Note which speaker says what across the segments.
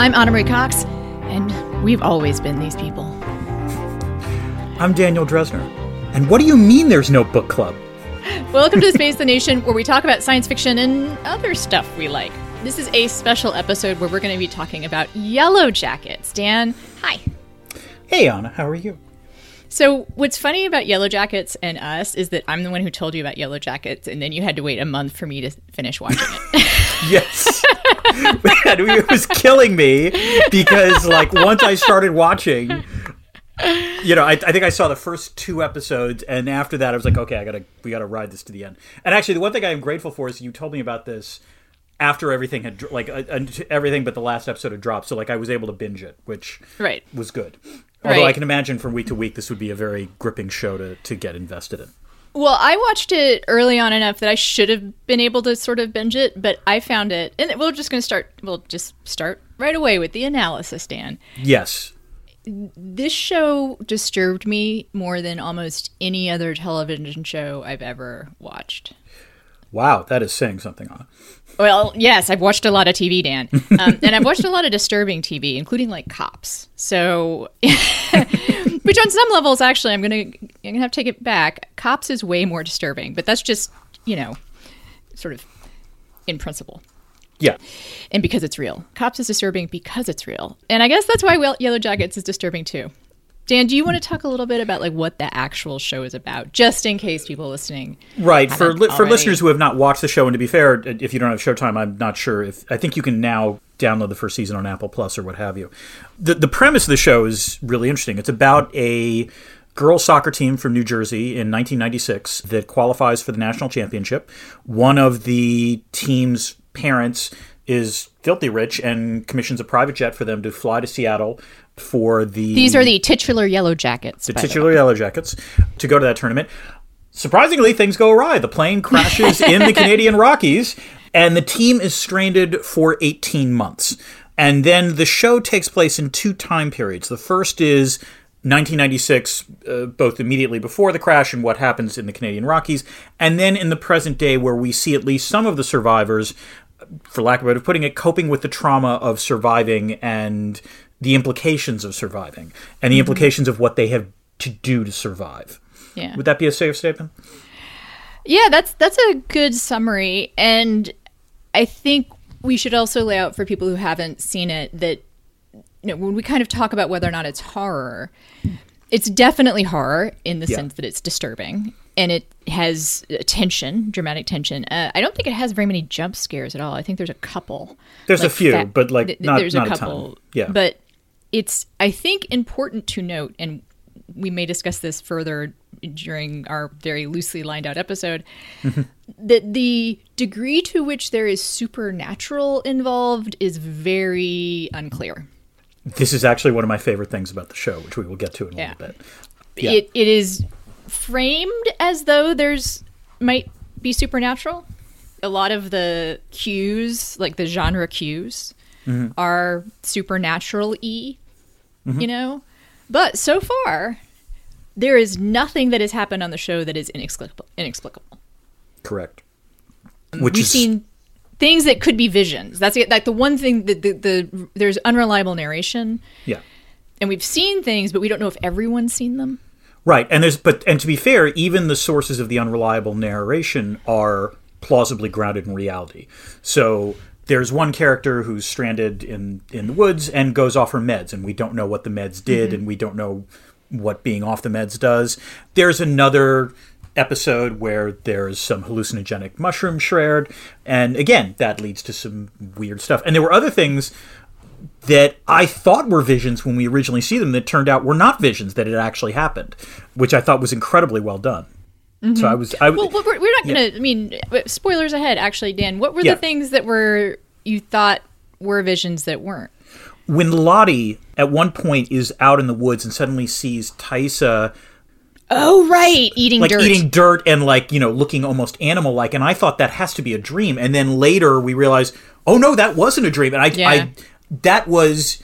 Speaker 1: I'm Ana Marie Cox, and we've always been these people.
Speaker 2: I'm Daniel Drezner. And what do you mean there's no book club?
Speaker 1: Welcome to Space the Nation, where we talk about science fiction and other stuff we like. This is a special episode where we're going to be talking about Yellowjackets. Dan, hi.
Speaker 2: Hey, Anna, how are you?
Speaker 1: So, what's funny about Yellowjackets and us is that I'm the one who told you about Yellowjackets, and then you had to wait a month for me to finish watching it.
Speaker 2: yes. Man, it was killing me because, like, once I started watching, you know, I, I, think I saw the first two episodes, and after that, I was like, okay, I gotta, we gotta ride this to the end. And actually, the one thing I am grateful for is you told me about this after everything had like uh, everything but the last episode had dropped so like i was able to binge it which
Speaker 1: right.
Speaker 2: was good although
Speaker 1: Right.
Speaker 2: i can imagine from week to week this would be a very gripping show to, to get invested in
Speaker 1: Well, I watched it early on enough that I should have been able to sort of binge it, but I found it, and we're just going to start. We'll just start right away with the analysis, Dan.
Speaker 2: yes
Speaker 1: This show disturbed me more than almost any other television show I've ever watched.
Speaker 2: wow that is saying something on it
Speaker 1: Well, yes, I've watched a lot of TV, Dan, um, and I've watched a lot of disturbing TV, including like Cops. So, which on some levels, actually, I'm gonna I'm gonna have to take it back. Cops is way more disturbing, but that's just you know, sort of in principle
Speaker 2: yeah
Speaker 1: and because it's real. Cops is disturbing because it's real, and I guess that's why Yellowjackets is disturbing too. Dan, do you want to talk a little bit about like what the actual show is about, just in case people listening?
Speaker 2: Right for li- for listeners who have not watched the show, and to be fair, if you don't have Showtime, I'm not sure if I think you can now download the first season on Apple Plus or what have you. The the premise of the show is really interesting. It's about a girls soccer team from New Jersey in 1996 that qualifies for the national championship. One of the team's parents is filthy rich and commissions a private jet for them to fly to Seattle for the
Speaker 1: These are the titular Yellowjackets.
Speaker 2: the
Speaker 1: by the
Speaker 2: titular Yellowjackets to go to that tournament. Surprisingly, things go awry. The plane crashes in the Canadian Rockies, and the team is stranded for 18 months. And then the show takes place in two time periods. The first is 1996, uh, both immediately before the crash and what happens in the Canadian Rockies, and then in the present day, where we see at least some of the survivors for lack of a better putting it, coping with the trauma of surviving and the implications of surviving and the implications of what they have to do to survive.
Speaker 1: Yeah.
Speaker 2: Would that be a safe statement?
Speaker 1: Yeah, that's that's a good summary, and I think we should also lay out for people who haven't seen it that you know when we kind of talk about whether or not it's horror, it's definitely horror in the
Speaker 2: Yeah.
Speaker 1: sense that it's disturbing and it has uh, tension, dramatic tension. Uh, I don't think it has very many jump scares at all. I think there's a couple.
Speaker 2: There's a few,
Speaker 1: fa-
Speaker 2: but, like,
Speaker 1: th-
Speaker 2: not-
Speaker 1: there's
Speaker 2: not
Speaker 1: a
Speaker 2: a ton.
Speaker 1: couple.
Speaker 2: Yeah.
Speaker 1: but it's I think important to note, and we may discuss this further during our very loosely lined out episode, mm-hmm. that the degree to which there is supernatural involved is very unclear.
Speaker 2: This is actually one of my favorite things about the show, which we will get to in a
Speaker 1: Yeah.
Speaker 2: little bit. Yeah.
Speaker 1: It it is framed as though there's might be supernatural. A lot of the cues, like the genre cues, mm-hmm. are supernatural y, mm-hmm. you know? But so far, there is nothing that has happened on the show that is inexplicable. inexplicable.
Speaker 2: Correct. Um, Which
Speaker 1: We've
Speaker 2: is
Speaker 1: seen things that could be visions. That's it. Like the one thing that the, the there's unreliable narration,
Speaker 2: yeah.
Speaker 1: and we've seen things, but we don't know if everyone's seen them.
Speaker 2: Right, and there's but and to be fair, even the sources of the unreliable narration are plausibly grounded in reality. So there's one character who's stranded in in the woods and goes off her meds, and we don't know what the meds did, mm-hmm. and we don't know what being off the meds does. There's another episode where there's some hallucinogenic mushroom shared, and again, that leads to some weird stuff. And there were other things that I thought were visions when we originally see them that turned out were not visions that had actually happened, which I thought was incredibly well done. So I was I
Speaker 1: Well, we're, we're not going to. I mean, spoilers ahead. Actually, Dan, what were
Speaker 2: Yeah.
Speaker 1: the things that were you thought were visions that weren't?
Speaker 2: when Lottie at one point is out in the woods and suddenly sees Taissa
Speaker 1: Oh, right, eating
Speaker 2: like
Speaker 1: dirt.
Speaker 2: eating dirt and like you know looking almost animal like and I thought that has to be a dream and then later we realize oh no that wasn't a dream and I,
Speaker 1: Yeah.
Speaker 2: I that was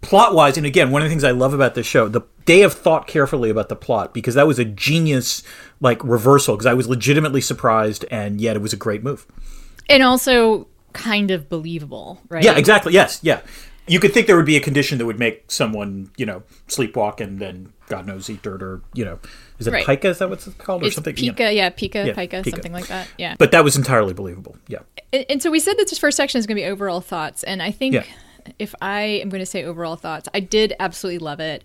Speaker 2: plot wise and again one of the things I love about this show the they have thought carefully about the plot because that was a genius like reversal because I was legitimately surprised and yet it was a great move
Speaker 1: and also kind of believable, right?
Speaker 2: yeah exactly yes yeah you could think there would be a condition that would make someone, you know, sleepwalk and then God knows eat dirt or you know, is it
Speaker 1: Right.
Speaker 2: pica? Is that what it's called or
Speaker 1: It's
Speaker 2: something? You
Speaker 1: pica,
Speaker 2: know.
Speaker 1: yeah, pica,
Speaker 2: Yeah,
Speaker 1: pica,
Speaker 2: pica.
Speaker 1: something like that. Yeah.
Speaker 2: But that was entirely believable. Yeah.
Speaker 1: And, and so we said that this first section is going to be overall thoughts, and I think
Speaker 2: Yeah.
Speaker 1: if I am going to say overall thoughts, I did absolutely love it.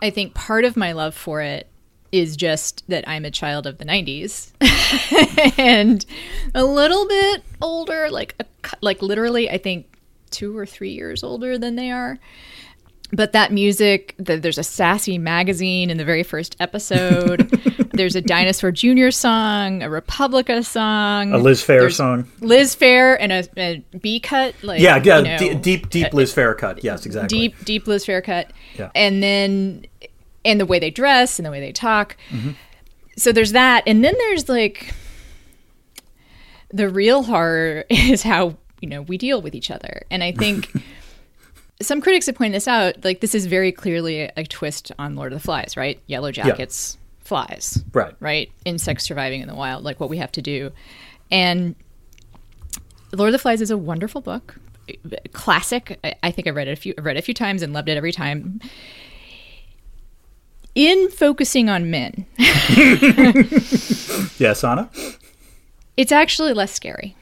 Speaker 1: I think part of my love for it is just that I'm a child of the 90s and a little bit older, like a, like literally, I think two or three years older than they are. But that music, the, there's a sassy magazine in the very first episode. there's a Dinosaur Jr. song, a Republica song,
Speaker 2: A Liz
Speaker 1: Phair
Speaker 2: song.
Speaker 1: Liz Phair and a, a B cut, like
Speaker 2: Yeah, yeah,
Speaker 1: you know,
Speaker 2: d- deep, deep Liz Phair cut. Yes, exactly.
Speaker 1: deep, deep Liz Phair cut,
Speaker 2: Yeah.
Speaker 1: and then and the way they dress and the way they talk.
Speaker 2: Mm-hmm.
Speaker 1: So there's that, and then there's like the real horror is how you know we deal with each other, and I think. Some critics have pointed this out. Like this is very clearly a, twist on Lord of the Flies, right? Yellow jackets, flies,
Speaker 2: Right.
Speaker 1: right? Insects surviving in the wild, like what we have to do. And Lord of the Flies is a wonderful book, classic. I- I think I read it a few, read it a few times and loved it every time. In focusing on men,
Speaker 2: Yes, Anna.
Speaker 1: it's actually less scary.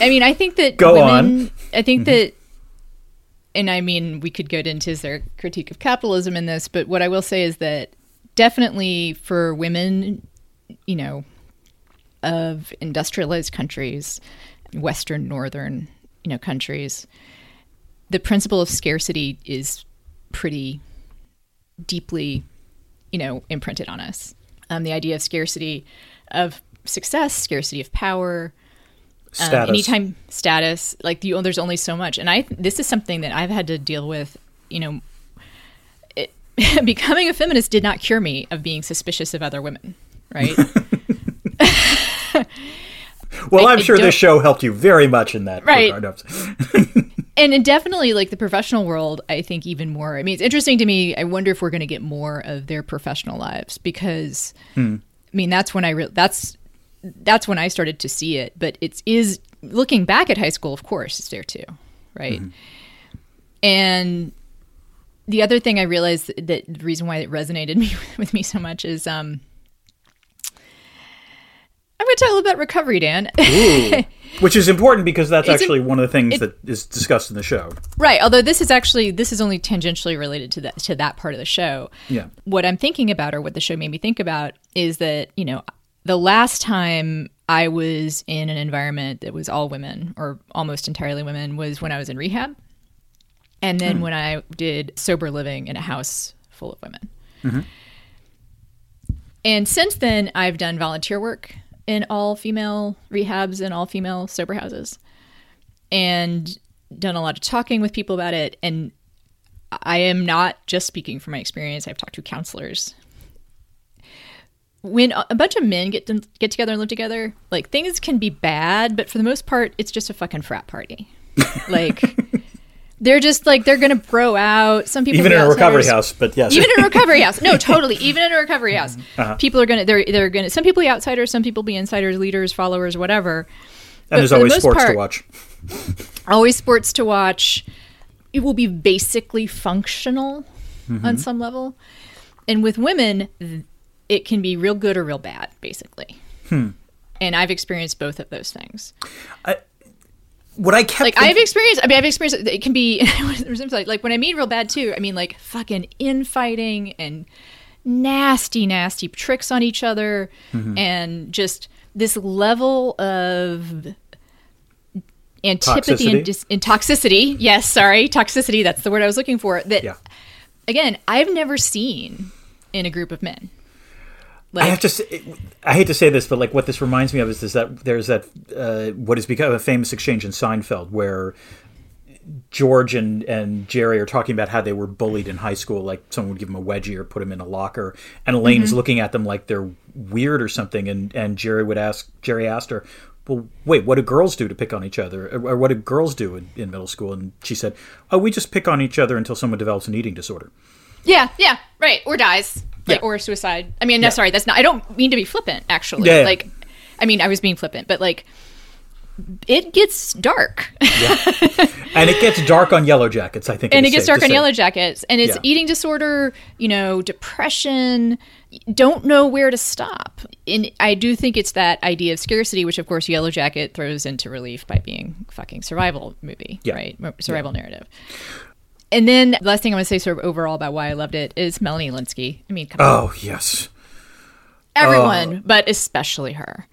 Speaker 1: I mean, I think that
Speaker 2: Go
Speaker 1: women,
Speaker 2: on. Mm-hmm.
Speaker 1: I think that, and I mean, we could get into is there critique of capitalism in this, but what I will say is that definitely for women, you know, of industrialized countries, Western, Northern, you know, countries, the principle of scarcity is pretty deeply, you know, imprinted on us. Um, the idea of scarcity of success, scarcity of power, um, anytime status, like you, there's only so much. And I, this is something that I've had to deal with, you know, it, becoming a feminist did not cure me of being suspicious of other women, right?
Speaker 2: Well,
Speaker 1: I-
Speaker 2: I'm sure this show helped you very much in that
Speaker 1: Right.
Speaker 2: regard.
Speaker 1: and definitely like the professional world i think even more i mean it's interesting to me i wonder if we're going to get more of their professional lives because i mean that's when i re- that's that's when i started to see it but it is looking back at high school of course it's there too right and the other thing i realized that the reason why it resonated me with me so much is um i'm going to tell you about recovery dan
Speaker 2: Ooh. Which is important because that's
Speaker 1: It's
Speaker 2: actually one of the things
Speaker 1: it-
Speaker 2: that is discussed in the show.
Speaker 1: Right. Although this is actually this is only tangentially related to that to that part of the show.
Speaker 2: Yeah.
Speaker 1: What I'm thinking about, or what the show made me think about, is that you know the last time I was in an environment that was all women or almost entirely women was when I was in rehab, and then hmm. when I did sober living in a house full of women. Mm-hmm. And since then, I've done volunteer work in all female rehabs and all female sober houses and done a lot of talking with people about it. And I am not just speaking from my experience. I've talked to counselors. When a bunch of men get to, get together and live together, like things can be bad, but for the most part, it's just a fucking frat party. Like they're just like they're gonna bro out. Some people
Speaker 2: Even in a recovery house, but yes.
Speaker 1: even in a recovery house. No, totally. Even in a recovery house,
Speaker 2: Uh-huh.
Speaker 1: people are gonna they're they're gonna. Some people be outsiders, some people be insiders, leaders, followers, whatever.
Speaker 2: and there's
Speaker 1: for the
Speaker 2: always
Speaker 1: most
Speaker 2: sports to
Speaker 1: part-
Speaker 2: watch.
Speaker 1: Always sports to watch. It will be basically functional
Speaker 2: Mm-hmm.
Speaker 1: on some level, and with women, it can be real good or real bad, basically.
Speaker 2: Hmm.
Speaker 1: And I've experienced both of those things.
Speaker 2: What I kept
Speaker 1: Like
Speaker 2: thinking-
Speaker 1: I've experienced. I mean, I've experienced. It can be like like when I mean real bad too. I mean like fucking infighting and nasty, nasty tricks on each other,
Speaker 2: Mm-hmm.
Speaker 1: and just this level of antipathy
Speaker 2: Toxicity?
Speaker 1: and, dis- and toxicity. Yes, sorry, toxicity. That's the word I was looking for. That
Speaker 2: Yeah.
Speaker 1: again, I've never seen in a group of men.
Speaker 2: I have to. Say, I hate to say this, but like what this reminds me of is, is that there's that uh, what has become a famous exchange in Seinfeld where George and and Jerry are talking about how they were bullied in high school. Like someone would give them a wedgie or put them in a locker, and Elaine is looking at them like they're weird or something. And and Jerry would ask Jerry asked her, "Well, wait, what do girls do to pick on each other, or, or what do girls do in, in middle school?" And she said, "Oh, we just pick on each other until someone develops an eating disorder."
Speaker 1: Yeah, yeah, right. Or dies. Like,
Speaker 2: Yeah.
Speaker 1: Or suicide. I mean, no, sorry, that's not. I don't mean to be flippant. Actually,
Speaker 2: Yeah, yeah.
Speaker 1: like, I mean, I was being flippant, but like, it gets dark.
Speaker 2: and it gets dark on Yellowjackets. I think,
Speaker 1: and it gets dark on
Speaker 2: say.
Speaker 1: yellow jackets and it's
Speaker 2: Yeah.
Speaker 1: eating disorder you know depression don't know where to stop and i do think it's that idea of scarcity which of course yellow jacket throws into relief by being fucking survival movie
Speaker 2: Yeah.
Speaker 1: right survival narrative and then the last thing i want to say sort of overall about why i loved it is melanie lynskey i mean come on
Speaker 2: Oh yes.
Speaker 1: everyone but especially her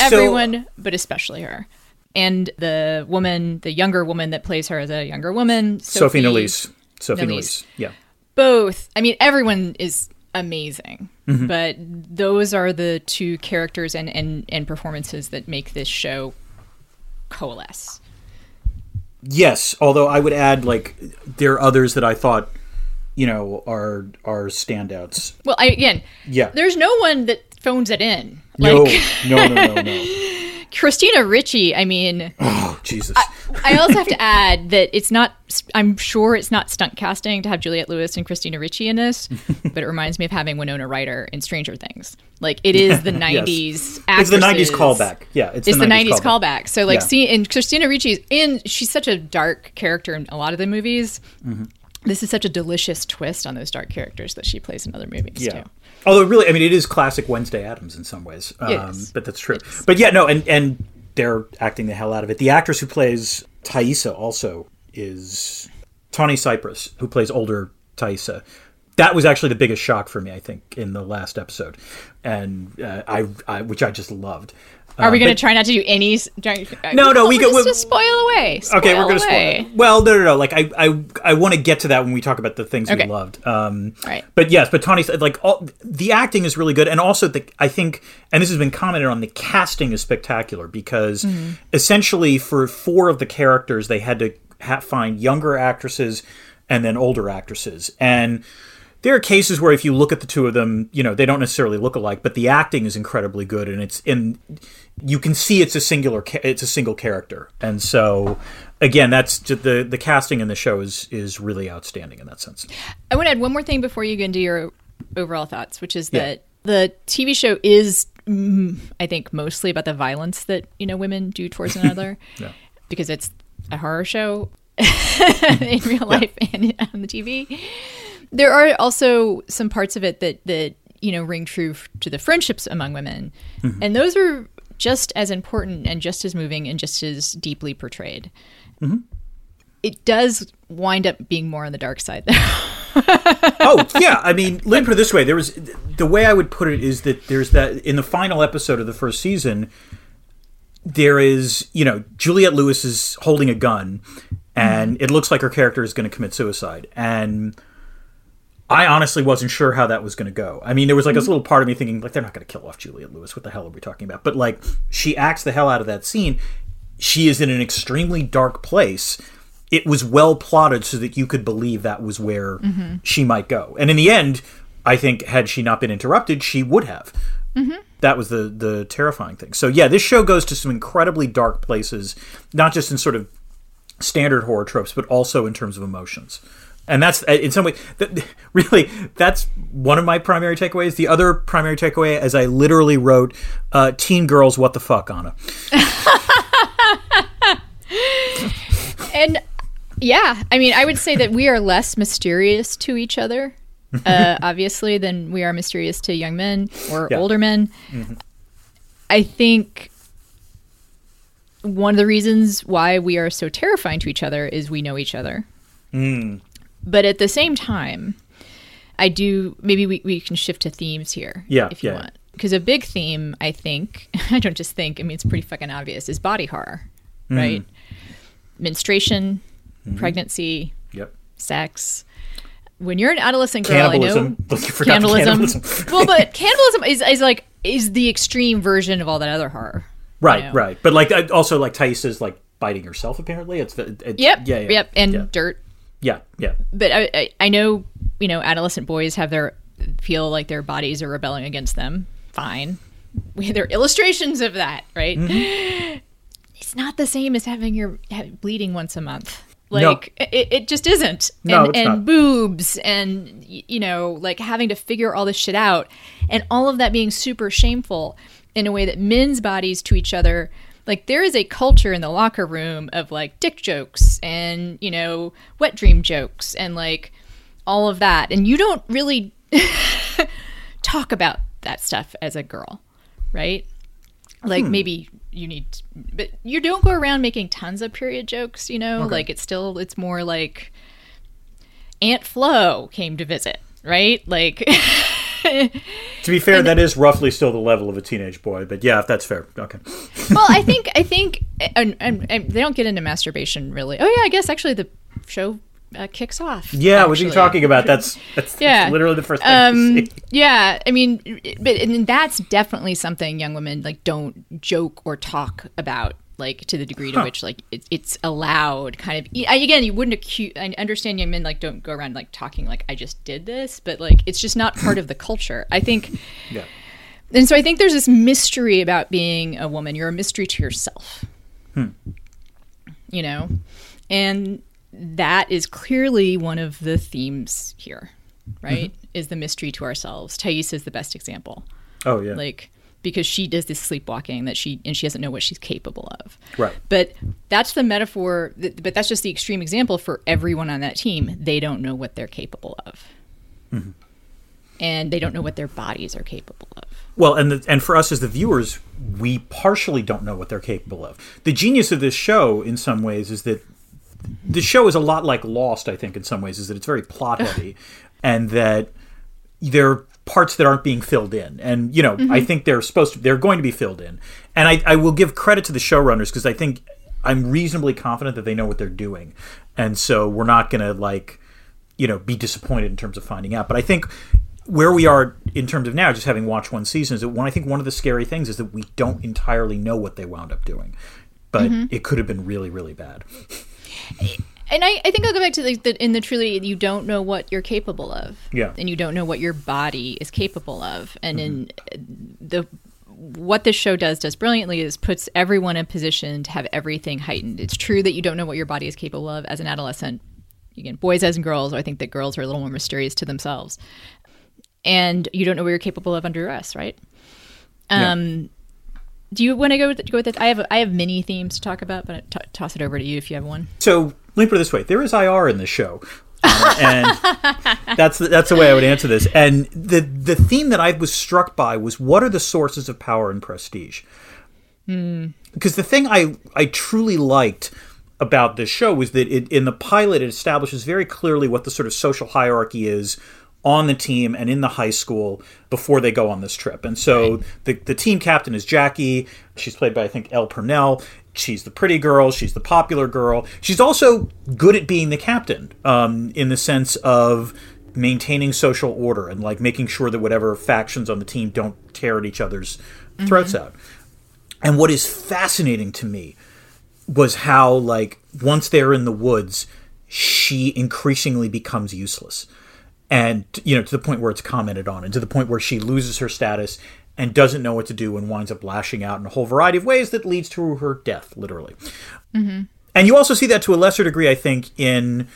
Speaker 1: everyone but especially her and the woman the younger woman that plays her as a younger woman
Speaker 2: Sophie. Sophie
Speaker 1: Nélisse.
Speaker 2: Nélisse. Yeah.
Speaker 1: both i mean everyone is amazing
Speaker 2: Mm-hmm.
Speaker 1: but those are the two characters and, and and performances that make this show coalesce
Speaker 2: Yes, although I would add like there are others that I thought, you know, are are standouts.
Speaker 1: well I, again
Speaker 2: Yeah.
Speaker 1: there's no one that phones it in
Speaker 2: No,
Speaker 1: like
Speaker 2: no, no, no, no.
Speaker 1: christina ricci i mean
Speaker 2: Oh Jesus.
Speaker 1: i also have to add that it's not i'm sure it's not stunt casting to have juliette lewis and christina ricci in this but it reminds me of having winona ryder in stranger things like it is the 90s
Speaker 2: It's the '90s callback. Yeah, it's,
Speaker 1: it's the 90s, callback. So like
Speaker 2: Yeah.
Speaker 1: see and Christina Ricci's in she's such a dark character in a lot of the movies.
Speaker 2: Mm-hmm.
Speaker 1: This is such a delicious twist on those dark characters that she plays in other movies
Speaker 2: Yeah.
Speaker 1: too.
Speaker 2: Although really, I mean, it is classic Wednesday Addams in some ways. Um,
Speaker 1: Yes.
Speaker 2: But that's true. But yeah, no, and and they're acting the hell out of it. The actress who plays Taissa also is Tawny Cypress, who plays older Taissa. That was actually the biggest shock for me, I think, in the last episode, and uh, I, I, which I just loved.
Speaker 1: Are we
Speaker 2: Uh,
Speaker 1: going to try not to do any? s-
Speaker 2: No, no, we
Speaker 1: we're
Speaker 2: go-
Speaker 1: just, just spoil away. Spoil
Speaker 2: Okay, we're gonna spoil it. Well, no, no, no. Like I, I, I want to get to that when we talk about the things
Speaker 1: Okay.
Speaker 2: we loved. Um,
Speaker 1: Right.
Speaker 2: But yes, but Tawny, said like all the acting is really good, and also the I think, and this has been commented on, the casting is spectacular because
Speaker 1: Mm-hmm.
Speaker 2: essentially for four of the characters they had to ha- find younger actresses and then older actresses, and there are cases where if you look at the two of them, you know they don't necessarily look alike, but the acting is incredibly good, and it's in you can see it's a singular it's a single character, and so again, that's the the casting in the show is is really outstanding in that sense.
Speaker 1: I want to add one more thing before you get into your overall thoughts, which is
Speaker 2: Yeah.
Speaker 1: that the TV show is, mm, I think, mostly about the violence that you know women do towards another,
Speaker 2: Yeah.
Speaker 1: because it's a horror show in real life and on the TV. There are also some parts of it that that you know ring true to the friendships among women, and those are just as important and just as moving and just as deeply portrayed. Mm-hmm. It does wind up being more on the dark side, though.
Speaker 2: oh yeah, I mean, let me put it this way: there was the way I would put it is that there's that in the final episode of the first season, there is you know Juliette Lewis is holding a gun, and mm-hmm. it looks like her character is going to commit suicide, and I honestly wasn't sure how that was going to go. I mean, there was like this mm-hmm. little part of me thinking like they're not going to kill off Juliette Lewis. What the hell are we talking about? But like she acts the hell out of that scene. She is in an extremely dark place. It was well plotted so that you could believe that was where mm-hmm. she might go. And in the end, I think had she not been interrupted, she would have. Mm-hmm. That was the the terrifying thing. So yeah, this show goes to some incredibly dark places, not just in sort of standard horror tropes, but also in terms of emotions. And that's uh, in some way, that, really, that's one of my primary takeaways. The other primary takeaway, as I literally wrote, uh, "Teen girls, what the fuck, Anna."
Speaker 1: And yeah, I mean, I would say that we are less mysterious to each other, uh, obviously, than we are mysterious to young men or
Speaker 2: Yeah.
Speaker 1: older men. I think one of the reasons why we are so terrifying to each other is we know each other. But at the same time, I do, maybe we, we can shift to themes here
Speaker 2: Yeah,
Speaker 1: if you
Speaker 2: yeah.
Speaker 1: want. Because a big theme, I think, I don't just think, I mean, it's pretty fucking obvious, is body horror, right? Menstruation, pregnancy,
Speaker 2: Yep.
Speaker 1: sex. When you're an adolescent girl,
Speaker 2: Cannibalism.
Speaker 1: I know
Speaker 2: You
Speaker 1: cannibalism.
Speaker 2: cannibalism.
Speaker 1: well, but cannibalism is, is like is the extreme version of all that other horror.
Speaker 2: Right,
Speaker 1: know.
Speaker 2: right. But like uh, also like Taissa's like biting herself. Apparently, it's, the- it's
Speaker 1: Yep.
Speaker 2: yeah, yeah,
Speaker 1: Yep. And
Speaker 2: yeah,
Speaker 1: dirt.
Speaker 2: Yeah, yeah.
Speaker 1: But I, I, I know you know adolescent boys have their feel like their bodies are rebelling against them. Fine. We, there are illustrations of that, right?
Speaker 2: Mm-hmm.
Speaker 1: It's not the same as having your bleeding once a month.
Speaker 2: No.
Speaker 1: Like it, it just isn't.
Speaker 2: No,
Speaker 1: and, and boobs and you know like having to figure all this shit out and all of that being super shameful in a way that men's bodies to each other Like there is a culture in the locker room of like dick jokes and, you know, wet dream jokes and like all of that. And you don't really talk about that stuff as a girl, right? Like
Speaker 2: Hmm.
Speaker 1: maybe you need but you don't go around making tons of period jokes, you know?
Speaker 2: Okay.
Speaker 1: Like it's still it's more like Aunt Flo came to visit, right? Like
Speaker 2: To be fair, that is roughly still the level of a teenage boy, but yeah, if that's fair. Okay.
Speaker 1: well, I think I think, and, and, and they don't get into masturbation really. Oh yeah, I guess actually the show uh, kicks off.
Speaker 2: Yeah, what are you talking about? That's that's, that's
Speaker 1: Yeah.
Speaker 2: literally the first thing
Speaker 1: Um, yeah, I mean, but and that's definitely something young women like don't joke or talk about. Like to the degree to
Speaker 2: Huh.
Speaker 1: which like it, it's allowed, kind of. I, again, you wouldn't accuse. I understand young men like don't go around like talking like I just did this, but like it's just not part of the culture. I think
Speaker 2: Yeah.
Speaker 1: and so I think there's this mystery about being a woman. You're a mystery to yourself. hmm. You know? And that is clearly one of the themes here, right? Is the mystery to ourselves. Thais is the best example.
Speaker 2: Oh yeah.
Speaker 1: Like because she does this sleepwalking that she and she doesn't know what she's capable of.
Speaker 2: Right.
Speaker 1: But that's the metaphor but that's just the extreme example for everyone on that team. They don't know what they're capable of. Mm-hmm. And they don't know what their bodies are capable of.
Speaker 2: Well, and the, and for us as the viewers, we partially don't know what they're capable of. The genius of this show, in some ways, is that the show is a lot like Lost. I think in some ways is that it's very plot heavy, and that there are parts that aren't being filled in. And you know, I mm-hmm. think they're supposed to. They're going to be filled in. And I, I will give credit to the showrunners because I think I'm reasonably confident that they know what they're doing, and so we're not going to like you know be disappointed in terms of finding out. But I think where we are in terms of now, just having watched one season, is that one. I think one of the scary things is that we don't entirely know what they wound up doing, but mm-hmm. it could have been really, really bad.
Speaker 1: And I, I think I'll go back to the, the in the truly you don't know what you're capable of.
Speaker 2: Yeah.
Speaker 1: And you don't know what your body is capable of. And in the what this show does does brilliantly is puts everyone in position to have everything heightened. It's true that you don't know what your body is capable of as an adolescent. Again, boys as in girls, I think that girls are a little more mysterious to themselves. And you don't know what you're capable of under duress, right?
Speaker 2: Yeah.
Speaker 1: Um, do you want to go with go with this? I have I have many themes to talk about, but I t- toss it over to you if you have one.
Speaker 2: So let me put it this way: there is IR in this show, Uh, and that's the, that's the way I would answer this. And the the theme that I was struck by was what are the sources of power and prestige? Because the thing I I truly liked about this show was that it, in the pilot it establishes very clearly what the sort of social hierarchy is on the team and in the high school before they go on this trip. And so the, the team captain is Jackie. She's played by, I think, Ella Purnell. She's the pretty girl. She's the popular girl. She's also good at being the captain um, in the sense of maintaining social order and like making sure that whatever factions on the team don't tear at each other's throats out. And what is fascinating to me was how like once they're in the woods she increasingly becomes useless and you know to the point where it's commented on and to the point where she loses her status and doesn't know what to do and winds up lashing out in a whole variety of ways that leads to her death literally. And you also see that to a lesser degree i think in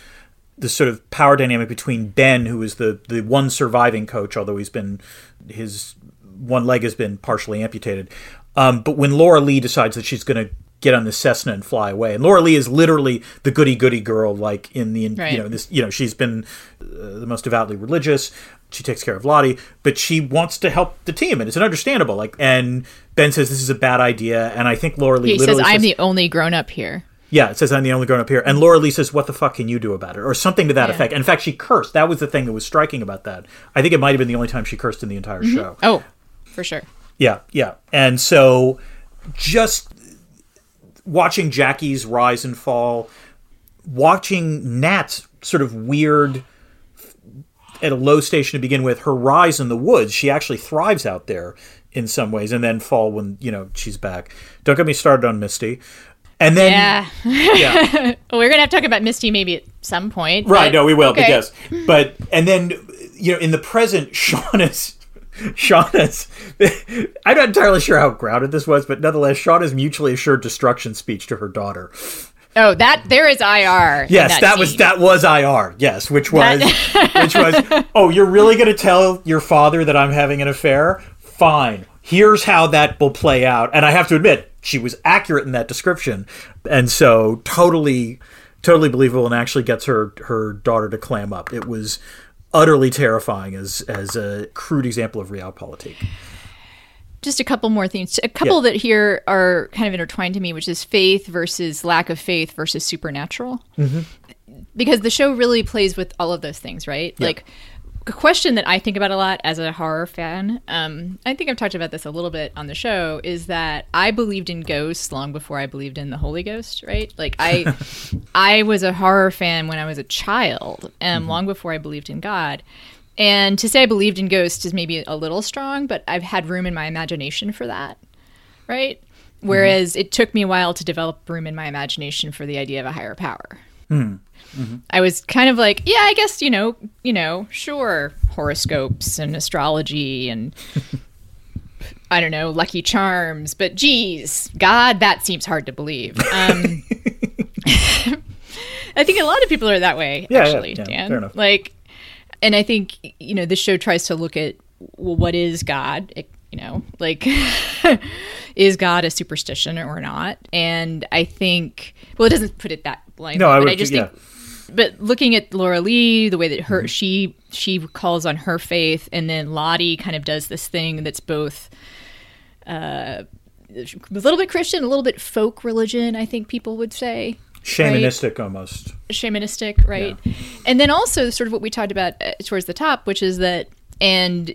Speaker 2: the sort of power dynamic between ben who is the the one surviving coach although he's been his one leg has been partially amputated um, but when laura lee decides that she's going to get on the Cessna and fly away. And Laura Lee is literally the goody goody girl, like in the
Speaker 1: Right.
Speaker 2: you know this you know she's been uh, the most devoutly religious. She takes care of Lottie, but she wants to help the team, and it's an understandable. Like, and Ben says this is a bad idea, and I think Laura Lee
Speaker 1: He says, "I'm
Speaker 2: says,
Speaker 1: the only grown up here."
Speaker 2: yeah, it says I'm the only grown up here. And Laura Lee says, What the fuck can you do about it? Or something to that
Speaker 1: Yeah.
Speaker 2: effect. And in fact, she cursed. That was the thing that was striking about that. I think it might have been the only time she cursed in the entire show.
Speaker 1: Oh, for sure.
Speaker 2: Yeah, yeah. And so just watching Jackie's rise and fall, watching Nat's sort of weird at a low station to begin with, her rise in the woods, she actually thrives out there in some ways, and then fall when, you know, she's back. Don't get me started on Misty. And then
Speaker 1: Yeah.
Speaker 2: yeah.
Speaker 1: we're gonna have to talk about Misty maybe at some point.
Speaker 2: Right,
Speaker 1: but-
Speaker 2: no, we will,
Speaker 1: okay.
Speaker 2: but yes. But and then you know, in the present, Shauna's Shauna's I'm not entirely sure how grounded this was, but nonetheless, Shauna's mutually assured destruction speech to her daughter.
Speaker 1: Oh, that there is IR.
Speaker 2: Yes, that, was that was IR. Yes, which was
Speaker 1: That-
Speaker 2: which was oh, you're really gonna tell your father that I'm having an affair? Fine. Here's how that will play out. And I have to admit, she was accurate in that description, and so totally, totally believable, and actually gets her her daughter to clam up. It was utterly terrifying as as a crude example of realpolitik.
Speaker 1: just a couple more things. A couple
Speaker 2: Yeah.
Speaker 1: that here are kind of intertwined to me, which is faith versus lack of faith versus supernatural.
Speaker 2: Mm-hmm.
Speaker 1: Because the show really plays with all of those things, right? Like a question that I think about a lot as a horror fan. Um, I think I've talked about this a little bit on the show. Is that I believed in ghosts long before I believed in the Holy Ghost, right? Like I, I was a horror fan when I was a child, and long before I believed in God. And to say I believed in ghosts is maybe a little strong, but I've had room in my imagination for that, right? Mm-hmm. Whereas it took me a while to develop room in my imagination for the idea of a higher power. Hmm. I was kind of like, yeah, I guess you know, you know, sure, horoscopes and astrology and I don't know, lucky charms, but geez, God, that seems hard to believe. Um, I think a lot of people are that way,
Speaker 2: Yeah, yeah,
Speaker 1: actually,
Speaker 2: yeah,
Speaker 1: Dan.
Speaker 2: fair enough.
Speaker 1: Like, and I think you know, this show tries to look at well, what is God? It, you know, like, is God a superstition or not? And I think, well, it doesn't put it that bluntly.
Speaker 2: No, I would.
Speaker 1: I just
Speaker 2: yeah.
Speaker 1: think but looking at Laura Lee, the way that
Speaker 2: Mm-hmm.
Speaker 1: her she she calls on her faith, and then Lottie kind of does this thing that's both uh, a little bit Christian, a little bit folk religion. I think people would say
Speaker 2: Shamanistic almost.
Speaker 1: shamanistic, right? And then also sort of what we talked about uh, towards the top, which is that and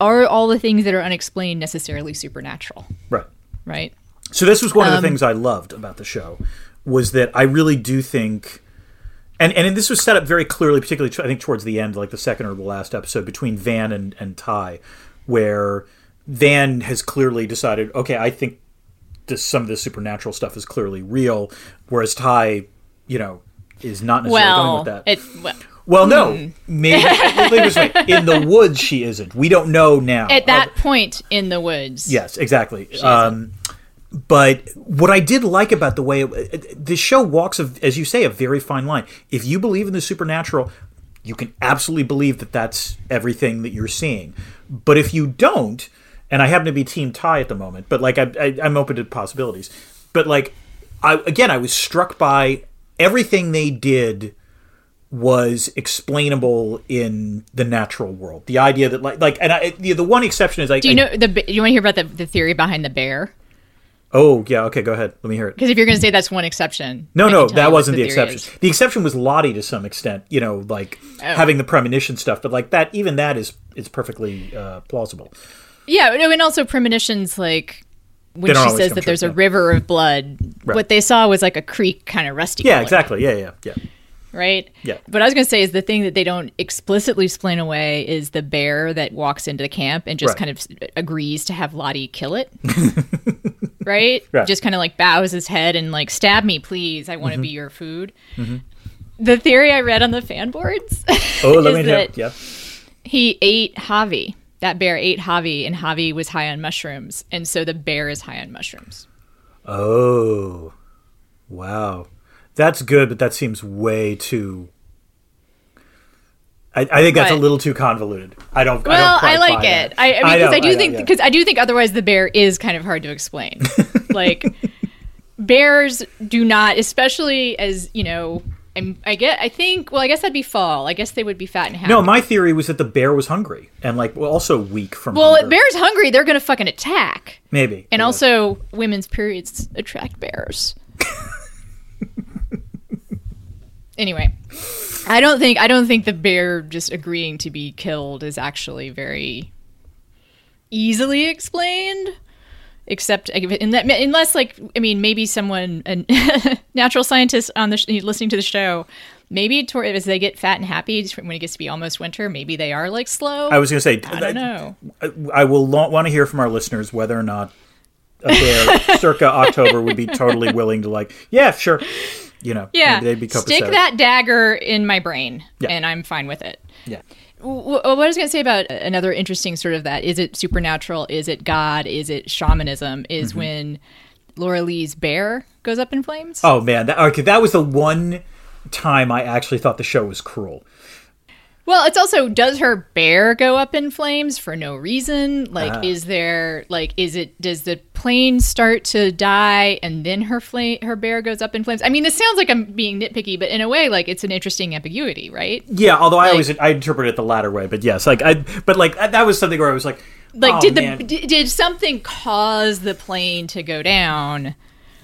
Speaker 1: are all the things that are unexplained necessarily supernatural,
Speaker 2: Right.
Speaker 1: right?
Speaker 2: So this was one
Speaker 1: Um,
Speaker 2: of the things I loved about the show was that I really do think and and this was set up very clearly particularly I think towards the end like the second or the last episode between Van and and Tai where Van has clearly decided okay I think this some of this supernatural stuff is clearly real whereas Tai you know is not necessarily going
Speaker 1: Well,
Speaker 2: with that.
Speaker 1: it well,
Speaker 2: well, no, maybe just say, in the woods she isn't. We don't know now.
Speaker 1: at that point in the woods,
Speaker 2: Yes, exactly. Um, but what I did like about the way it, the show walks, a, as you say, a very fine line. If you believe in the supernatural, you can absolutely believe that that's everything that you're seeing. But if you don't, and I happen to be Team Tai at the moment, but like I, I, I'm open to possibilities. But like, I again, I was struck by everything they did was explainable in the natural world. The idea that like like and I, the, the one exception is like
Speaker 1: Do you know the? Do you want to hear about the, the theory behind the bear?
Speaker 2: Oh yeah, okay, go ahead. Let me hear it.
Speaker 1: Because if you're going to say that's one exception,
Speaker 2: No,
Speaker 1: I
Speaker 2: no, that wasn't the,
Speaker 1: theory
Speaker 2: exception.
Speaker 1: is.
Speaker 2: The exception was Lottie to some extent. You know, like
Speaker 1: Oh.
Speaker 2: having the premonition stuff, but like that, even that is is perfectly uh, plausible.
Speaker 1: Yeah, no, and also premonitions like when she says that
Speaker 2: true,
Speaker 1: there's a
Speaker 2: yeah.
Speaker 1: river of blood.
Speaker 2: Right.
Speaker 1: What they saw was like a creek, kind of rusty.
Speaker 2: Yeah,
Speaker 1: color,
Speaker 2: exactly. Yeah, yeah, yeah.
Speaker 1: Right.
Speaker 2: Yeah.
Speaker 1: But I was going to say is the thing that they don't explicitly explain away is the bear that walks into the camp and just
Speaker 2: Right.
Speaker 1: kind of agrees to have Lottie kill it. right?
Speaker 2: Right.
Speaker 1: Just kind of like bows his head and like stab me, please. I want to
Speaker 2: Mm-hmm.
Speaker 1: be your food. The theory I read on the fan boards
Speaker 2: Oh, let me
Speaker 1: is
Speaker 2: hear.
Speaker 1: that.
Speaker 2: Yeah.
Speaker 1: he ate Javi. That bear ate Javi, and Javi was high on mushrooms, and so the bear is high on mushrooms.
Speaker 2: Oh, wow, that's good, but that seems way too. I, I think that's a little too convoluted. I don't. I,
Speaker 1: Well,
Speaker 2: don't quite
Speaker 1: I, like it. I, I mean, because I, do think
Speaker 2: yeah.
Speaker 1: because I do think otherwise the bear is kind of hard to explain. like bears do not, especially as you know. I'm, I get. I think. Well, I guess that'd be fall. I guess they would be fat and happy.
Speaker 2: No, my theory was that the bear was hungry and like well, also weak from.
Speaker 1: well,
Speaker 2: hunger.
Speaker 1: bears hungry. They're gonna fucking attack.
Speaker 2: maybe,
Speaker 1: And
Speaker 2: Yeah.
Speaker 1: also, women's periods attract bears. Anyway, I don't think I don't think the bear just agreeing to be killed is actually very easily explained. Except in that, unless like I mean, maybe someone a natural scientist on the sh- listening to the show. Maybe toward, as they get fat and happy when it gets to be almost winter, maybe they are like slow.
Speaker 2: I was going to say.
Speaker 1: I don't know.
Speaker 2: I will lo- want to hear from our listeners whether or not a bear circa October would be totally willing to like, yeah, sure, you know,
Speaker 1: Yeah,
Speaker 2: they'd be
Speaker 1: stick that dagger in my brain,
Speaker 2: Yeah.
Speaker 1: and I'm fine with it.
Speaker 2: Yeah.
Speaker 1: What I was going to say about another interesting sort of that is it supernatural? Is it God? Is it shamanism? Is
Speaker 2: Mm-hmm.
Speaker 1: when Laura Lee's bear goes up in flames?
Speaker 2: Oh man, that, okay, that was the one time I actually thought the show was cruel.
Speaker 1: Well, it's also does her bear go up in flames for no reason? Like,
Speaker 2: Ah.
Speaker 1: is there like is it does the plane start to die and then her flame her bear goes up in flames. I mean, this sounds like I'm being nitpicky, but in a way, like it's an interesting ambiguity, right?
Speaker 2: Yeah, although I always I interpret it the latter way, but yes, like I, but like that was something where I was like,
Speaker 1: Like,
Speaker 2: oh,
Speaker 1: did the
Speaker 2: man.
Speaker 1: did, did something cause the plane to go down?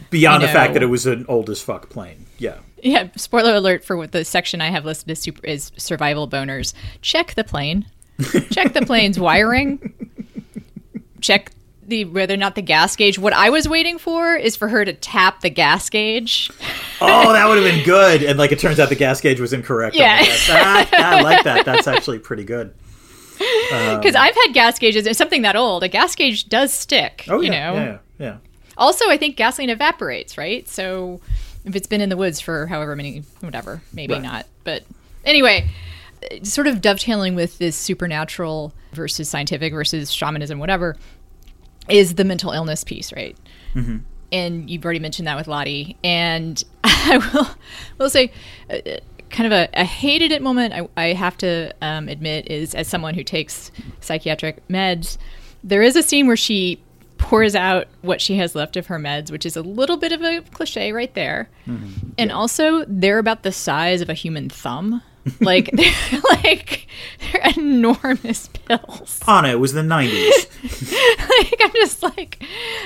Speaker 2: beyond
Speaker 1: you
Speaker 2: the fact that it was an old as fuck plane? Yeah,
Speaker 1: Yeah, spoiler alert for what the section I have listed as, super, is survival boners. Check the plane. Check the plane's wiring. Check the whether or not the gas gauge. What I was waiting for is for her to tap the gas gauge.
Speaker 2: oh, that would have been good. And like it turns out the gas gauge was incorrect.
Speaker 1: Yeah.
Speaker 2: the gas. Ah, I like that. That's actually pretty good.
Speaker 1: Because I've had gas gauges. It's something that old. A gas gauge does stick.
Speaker 2: Oh yeah,
Speaker 1: know.
Speaker 2: yeah, yeah, yeah.
Speaker 1: Also, I think gasoline evaporates, right? So if it's been in the woods for however many, whatever, maybe
Speaker 2: Right.
Speaker 1: not. But anyway, sort of dovetailing with this supernatural versus scientific versus shamanism, whatever, is the mental illness piece, right? And you've already mentioned that with Lottie. And I will, will say, uh, kind of a, a hated it moment, I, I have to um, admit, is as someone who takes psychiatric meds, there is a scene where she pours out what she has left of her meds, which is a little bit of a cliche right there. Mm-hmm. And also, they're about the size of a human thumb. Like, they're like, they're enormous pills.
Speaker 2: Anna, it was the '90s.
Speaker 1: like, I'm just like,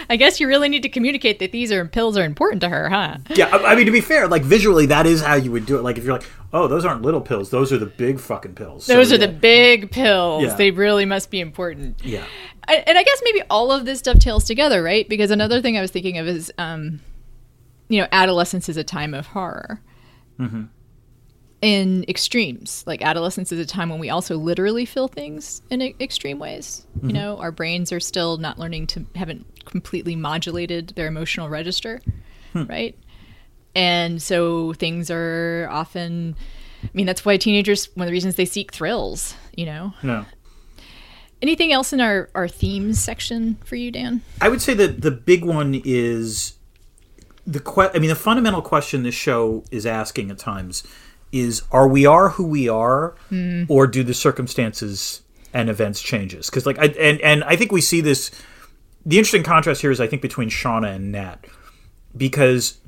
Speaker 1: I guess you really need to communicate that these are pills are important to her, huh?
Speaker 2: yeah, I, I mean to be fair, like visually, that is how you would do it. Like if you're like, oh, those aren't little pills; those are the big fucking pills. So,
Speaker 1: Those are
Speaker 2: yeah.
Speaker 1: the big pills.
Speaker 2: Yeah.
Speaker 1: They really must be important.
Speaker 2: yeah.
Speaker 1: I- and I guess maybe all of this dovetails together, right? Because another thing I was thinking of is, um, you know, adolescence is a time of horror. In extremes, like adolescence is a time when we also literally feel things in e- extreme ways. You mm-hmm. know, our brains are still not learning to haven't completely modulated their emotional register, hmm. right? And so things are often. I mean, that's why teenagers. One of the reasons they seek thrills. You know,
Speaker 2: No.
Speaker 1: Anything else in our, our themes section for you, Dan?
Speaker 2: I would say that the big one is the que- I mean, the fundamental question this show is asking at times is: Are we are who we are, hmm. or do the circumstances and events changes? Because like, I, and and I think we see this. The interesting contrast here is I think between Shauna and Nat, because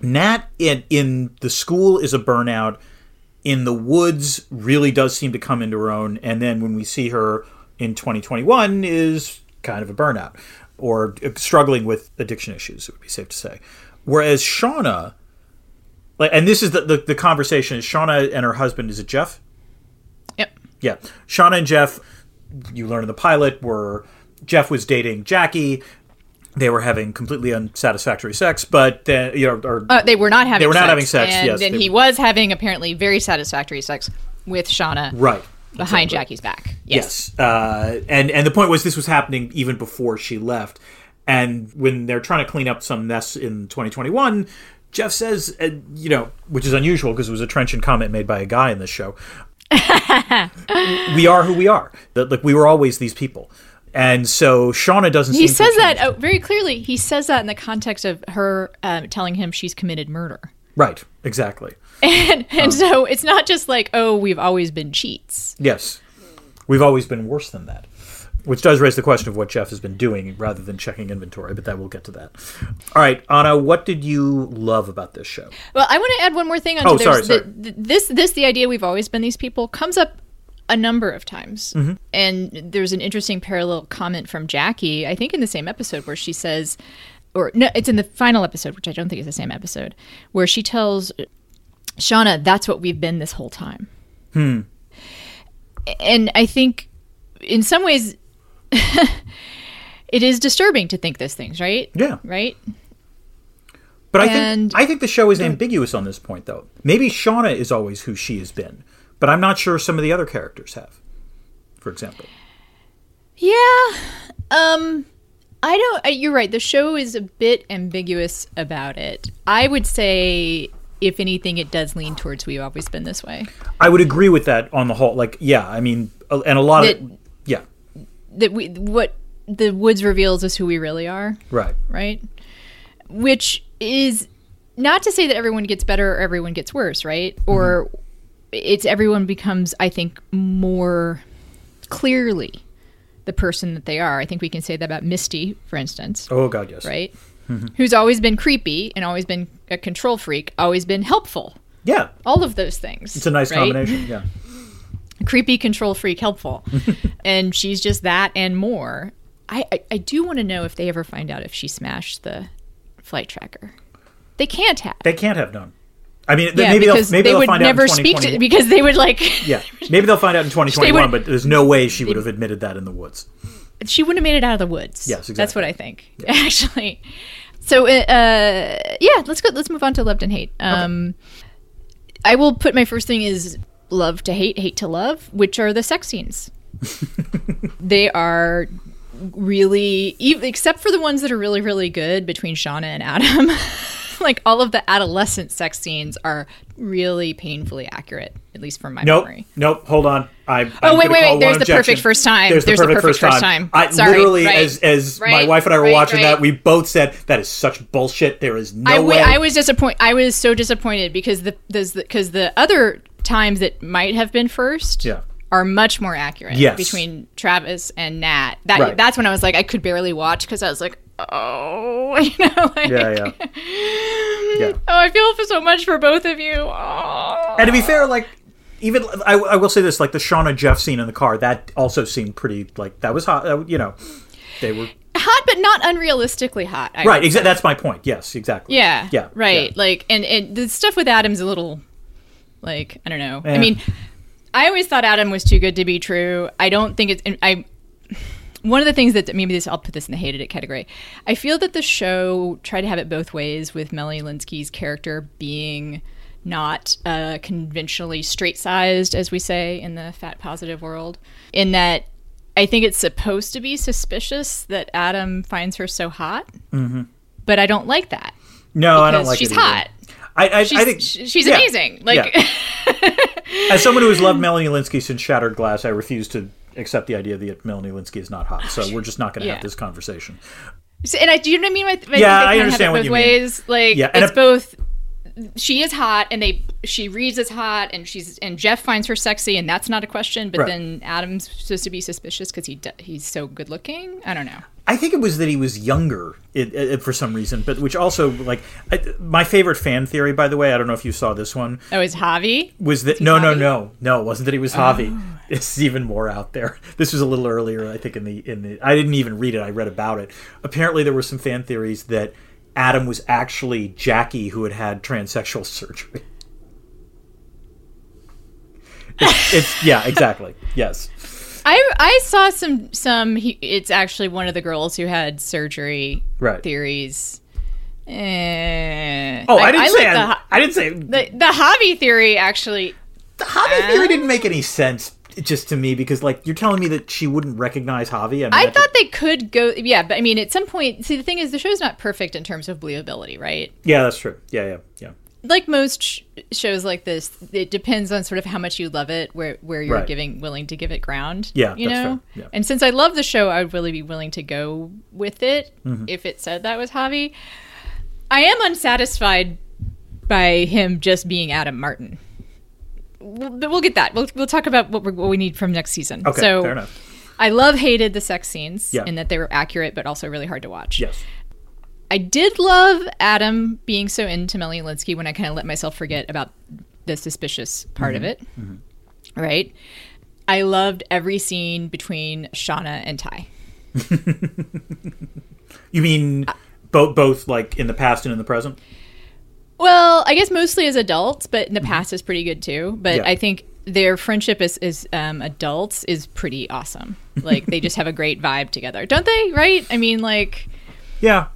Speaker 2: Nat in in the school is a burnout. In the woods, really does seem to come into her own, and then when we see her in 2021, is kind of a burnout or struggling with addiction issues. It would be safe to say. Whereas Shauna, like, and this is the the, the conversation is Shauna and her husband. Is it Jeff?
Speaker 1: Yep.
Speaker 2: Yeah, Shauna and Jeff. You learn in the pilot were Jeff was dating Jackie. They were having completely unsatisfactory sex, but then you know, or
Speaker 1: Uh, they were not having.
Speaker 2: They were not
Speaker 1: sex,
Speaker 2: having sex,
Speaker 1: And
Speaker 2: yes,
Speaker 1: then he was having apparently very satisfactory sex with Shauna
Speaker 2: right
Speaker 1: behind
Speaker 2: exactly.
Speaker 1: Jackie's back. Yes.
Speaker 2: Yes, uh, and and the point was this was happening even before she left, and when they're trying to clean up some mess in 2021, Jeff says, uh, you know, which is unusual because it was a trenchant comment made by a guy in this show. we are who we are. That like we were always these people, and so Shauna doesn't.
Speaker 1: He says that oh, very clearly. He says that in the context of her um, telling him she's committed murder.
Speaker 2: right, exactly.
Speaker 1: And, and so it's not just like, oh, we've always been cheats.
Speaker 2: Yes, we've always been worse than that. Which does raise the question of what Jeff has been doing rather than checking inventory, but that we'll get to that. All right, Anna, what did you love about this show?
Speaker 1: Well, I want to add one more thing onto
Speaker 2: Oh, sorry,
Speaker 1: The- th- this, this, the idea we've always been these people comes up a number of times.
Speaker 2: Mm-hmm.
Speaker 1: And there's an interesting parallel comment from Jackie, I think in the same episode, where she says, or no, it's in the final episode, which I don't think is the same episode, where she tells Shauna, that's what we've been this whole time.
Speaker 2: Hmm.
Speaker 1: And I think in some ways, it is disturbing to think those things, right?
Speaker 2: Yeah.
Speaker 1: Right?
Speaker 2: But I
Speaker 1: And-
Speaker 2: think I think the show is ambiguous on this point, though. Maybe Shauna is always who she has been, but I'm not sure some of the other characters have. For example,
Speaker 1: Yeah. Um I don't you're right. The show is a bit ambiguous about it. I would say if anything it does lean towards we've always been this way.
Speaker 2: I would agree with that on the whole. Like, yeah, I mean, and a lot
Speaker 1: That-
Speaker 2: of
Speaker 1: That we what the woods reveals is who we really are,
Speaker 2: right,
Speaker 1: right? Which is not to say that everyone gets better or everyone gets worse, right? Mm-hmm. Or it's everyone becomes I think more clearly the person that they are. I think we can say that about Misty, for instance,
Speaker 2: Oh God, yes.
Speaker 1: right? Mm-hmm. Who's always been creepy and always been a control freak, always been helpful.
Speaker 2: Yeah,
Speaker 1: All of those things.
Speaker 2: it's a nice
Speaker 1: right?
Speaker 2: combination. Yeah.
Speaker 1: Creepy control freak helpful. And she's just that and more. I i, I do want to know if they ever find out if she smashed the flight tracker. They can't have.
Speaker 2: They can't have known. I mean,
Speaker 1: yeah,
Speaker 2: maybe they'll maybe
Speaker 1: they
Speaker 2: they'll
Speaker 1: would
Speaker 2: find
Speaker 1: never
Speaker 2: out in
Speaker 1: speak to because they would like
Speaker 2: Yeah, maybe they'll find out in 2021,
Speaker 1: would-
Speaker 2: but there's no way she would have admitted that in the woods.
Speaker 1: she wouldn't have made it out of the woods.
Speaker 2: Yes,
Speaker 1: that's what i think actually. So uh, uh yeah let's go let's move on to loved and hate. Um i will put my first thing is love to hate hate to love which are the sex scenes they are really except for the ones that are really really good between shauna and adam like all of the adolescent sex scenes are really painfully accurate at least from my
Speaker 2: Nope,
Speaker 1: memory
Speaker 2: nope. Hold on. I,
Speaker 1: Oh, wait, wait, wait, there's the
Speaker 2: objection.
Speaker 1: perfect first time.
Speaker 2: There's the
Speaker 1: There's the
Speaker 2: perfect,
Speaker 1: perfect
Speaker 2: first time.
Speaker 1: time.
Speaker 2: I
Speaker 1: Sorry,
Speaker 2: literally,
Speaker 1: right,
Speaker 2: as as my wife and I were
Speaker 1: right,
Speaker 2: watching
Speaker 1: right.
Speaker 2: that, we both said that is such bullshit. There is no
Speaker 1: I,
Speaker 2: way.
Speaker 1: I was disappointed. I was so disappointed because the because the, other times that might have been first
Speaker 2: Yeah.
Speaker 1: are much more accurate.
Speaker 2: Yes.
Speaker 1: between Travis and Nat. That
Speaker 2: Right.
Speaker 1: that's when I was like I could barely watch because I was like oh you know like
Speaker 2: yeah, yeah, yeah.
Speaker 1: oh I feel so much for both of you. Oh.
Speaker 2: And to be fair, like even I, I will say this, like the Shauna Jeff scene in the car, that also seemed pretty like that was hot. You know, they were
Speaker 1: hot but not unrealistically hot. I
Speaker 2: right. Exactly. That's my point. Yes, exactly.
Speaker 1: Yeah.
Speaker 2: Yeah,
Speaker 1: Right.
Speaker 2: yeah.
Speaker 1: Like, and, and the stuff with Adam's a little, like, I don't know. I mean, I always thought Adam was too good to be true. I don't think it's, I, one of the things that maybe this, I'll put this in the hated it category. I feel that the show tried to have it both ways with Melanie Lynskey's character being not uh, conventionally straight sized, as we say in the fat positive world, in that I think it's supposed to be suspicious that Adam finds her so hot, mm-hmm. but I don't like that
Speaker 2: No, I don't like
Speaker 1: she's hot.
Speaker 2: I, I,
Speaker 1: She's,
Speaker 2: I think
Speaker 1: she's
Speaker 2: yeah,
Speaker 1: amazing. Like,
Speaker 2: yeah. As someone who has loved Melanie Lynskey since Shattered Glass, I refuse to accept the idea that Melanie Lynskey is not hot. So we're just not going to
Speaker 1: Yeah.
Speaker 2: have this conversation.
Speaker 1: and I do you know what I mean? By,
Speaker 2: Yeah, I understand what
Speaker 1: both
Speaker 2: you mean.
Speaker 1: ways. Like,
Speaker 2: Yeah, and
Speaker 1: it's
Speaker 2: if-
Speaker 1: both. She is hot, and they she reads as hot, and she's and Jeff finds her sexy, and that's not a question. But
Speaker 2: Right.
Speaker 1: then Adam's supposed to be suspicious because he he's so good looking. I don't know.
Speaker 2: I think it was that he was younger it, it, for some reason, but which also like I, my favorite fan theory, by the way. I don't know if you saw this one.
Speaker 1: Oh, is Javi?
Speaker 2: Was that no, no,
Speaker 1: Javi?
Speaker 2: no, no? It wasn't that he was Javi.
Speaker 1: Oh.
Speaker 2: It's even more out there. This was a little earlier, I think. In the in the, I didn't even read it. I read about it. Apparently, there were some fan theories that Adam was actually Jackie, who had had transsexual surgery. It's, it's yeah, exactly. Yes.
Speaker 1: I I saw some some. He, it's actually one of the girls who had surgery
Speaker 2: Right.
Speaker 1: theories. Eh.
Speaker 2: Oh, I, didn't say.
Speaker 1: like the
Speaker 2: I, didn't say.
Speaker 1: the the Javi theory actually
Speaker 2: The Javi theory didn't make any sense just to me because, like, you're telling me that she wouldn't recognize Javi. I, mean,
Speaker 1: I thought they could go, yeah, but I mean, at some point, see, the thing is, the show's not perfect in terms of believability, right?
Speaker 2: Yeah, that's true. Yeah, yeah, yeah.
Speaker 1: Like most sh- shows like this, it depends on sort of how much you love it, where where you're
Speaker 2: Right.
Speaker 1: giving willing to give it ground.
Speaker 2: Yeah,
Speaker 1: you
Speaker 2: that's
Speaker 1: know.
Speaker 2: Yeah.
Speaker 1: And since I love the show, I would really be willing to go with it
Speaker 2: Mm-hmm.
Speaker 1: if it said that was Javi. I am unsatisfied by him just being Adam Martin. We'll, we'll get that. We'll, we'll talk about what, what we need from next season.
Speaker 2: Okay,
Speaker 1: so
Speaker 2: fair enough.
Speaker 1: I love hated the sex scenes
Speaker 2: Yeah.
Speaker 1: in that they were accurate but also really hard to watch.
Speaker 2: Yes.
Speaker 1: I did love Adam being so into Melanie Lynskey when I kind of let myself forget about the suspicious part of mm-hmm. it. Mm-hmm. Right? I loved every scene between Shauna and Tai.
Speaker 2: You mean both, both like in the past and in the present?
Speaker 1: Well, I guess mostly as adults, but in the past is pretty good too. But
Speaker 2: Mm-hmm. Yeah.
Speaker 1: I think their friendship as, as um, adults is pretty awesome. Like they just have a great vibe together, don't they? Right? I mean, like
Speaker 2: Yeah.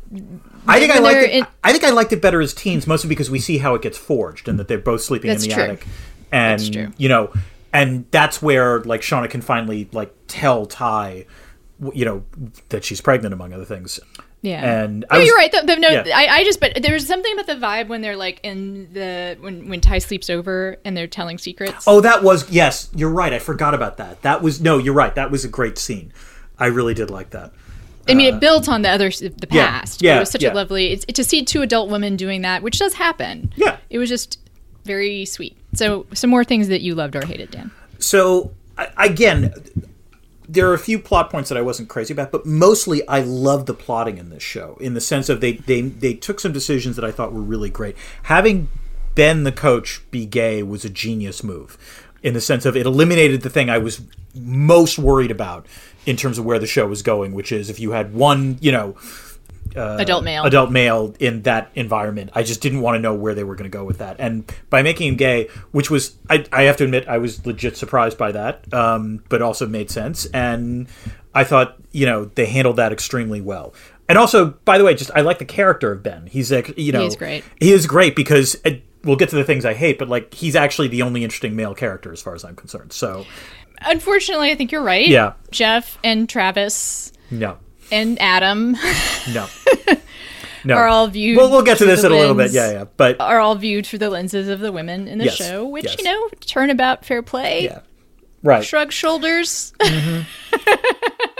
Speaker 2: I think I liked it.
Speaker 1: in-
Speaker 2: I think I liked it better as teens, mostly because we see how it gets forged and that they're both sleeping in the
Speaker 1: true.
Speaker 2: attic, and
Speaker 1: That's true.
Speaker 2: you know, and that's where like Shauna can finally like tell Tai, you know, that she's pregnant among other things.
Speaker 1: Yeah,
Speaker 2: And
Speaker 1: no,
Speaker 2: I was-
Speaker 1: you're right. The, the, no,
Speaker 2: yeah.
Speaker 1: I, I just but there's something about the vibe when they're like in the when when Tai sleeps over and they're telling secrets.
Speaker 2: Oh, that was yes. You're right. I forgot about that. That was no. You're right. That was a great scene. I really did like that.
Speaker 1: I mean, it built on the other the
Speaker 2: uh, yeah,
Speaker 1: past.
Speaker 2: yeah,
Speaker 1: it was such
Speaker 2: yeah.
Speaker 1: a lovely. It's to see two adult women doing that, which does happen.
Speaker 2: Yeah.
Speaker 1: it was just very sweet. So, some more things that you loved or hated, Dan.
Speaker 2: So again, there are a few plot points that I wasn't crazy about, but mostly I love the plotting in this show in the sense of they they they took some decisions that I thought were really great. Having Ben the coach be gay was a genius move in the sense of it eliminated the thing I was most worried about in terms of where the show was going, which is if you had one, you know,
Speaker 1: adult male.
Speaker 2: adult male in that environment. I just didn't want to know where they were going to go with that. And by making him gay, which was, I, I have to admit, I was legit surprised by that, um, but also made sense. And I thought, you know, they handled that extremely well. And also, by the way, just I like the character of Ben. He's like, you know,
Speaker 1: He's great.
Speaker 2: He is great because uh, we'll get to the things I hate, but like he's actually the only interesting male character as far as I'm concerned. So,
Speaker 1: Unfortunately, I think you're right.
Speaker 2: Yeah.
Speaker 1: Jeff and Travis
Speaker 2: no,
Speaker 1: and Adam
Speaker 2: no, no.
Speaker 1: are all viewed.
Speaker 2: Well, we'll get to this in a little bit. Yeah, yeah. But
Speaker 1: Are all viewed through the lenses of the women in the
Speaker 2: Yes,
Speaker 1: show, which
Speaker 2: yes.
Speaker 1: you know, turnabout, fair play,
Speaker 2: yeah, right.
Speaker 1: shrug shoulders.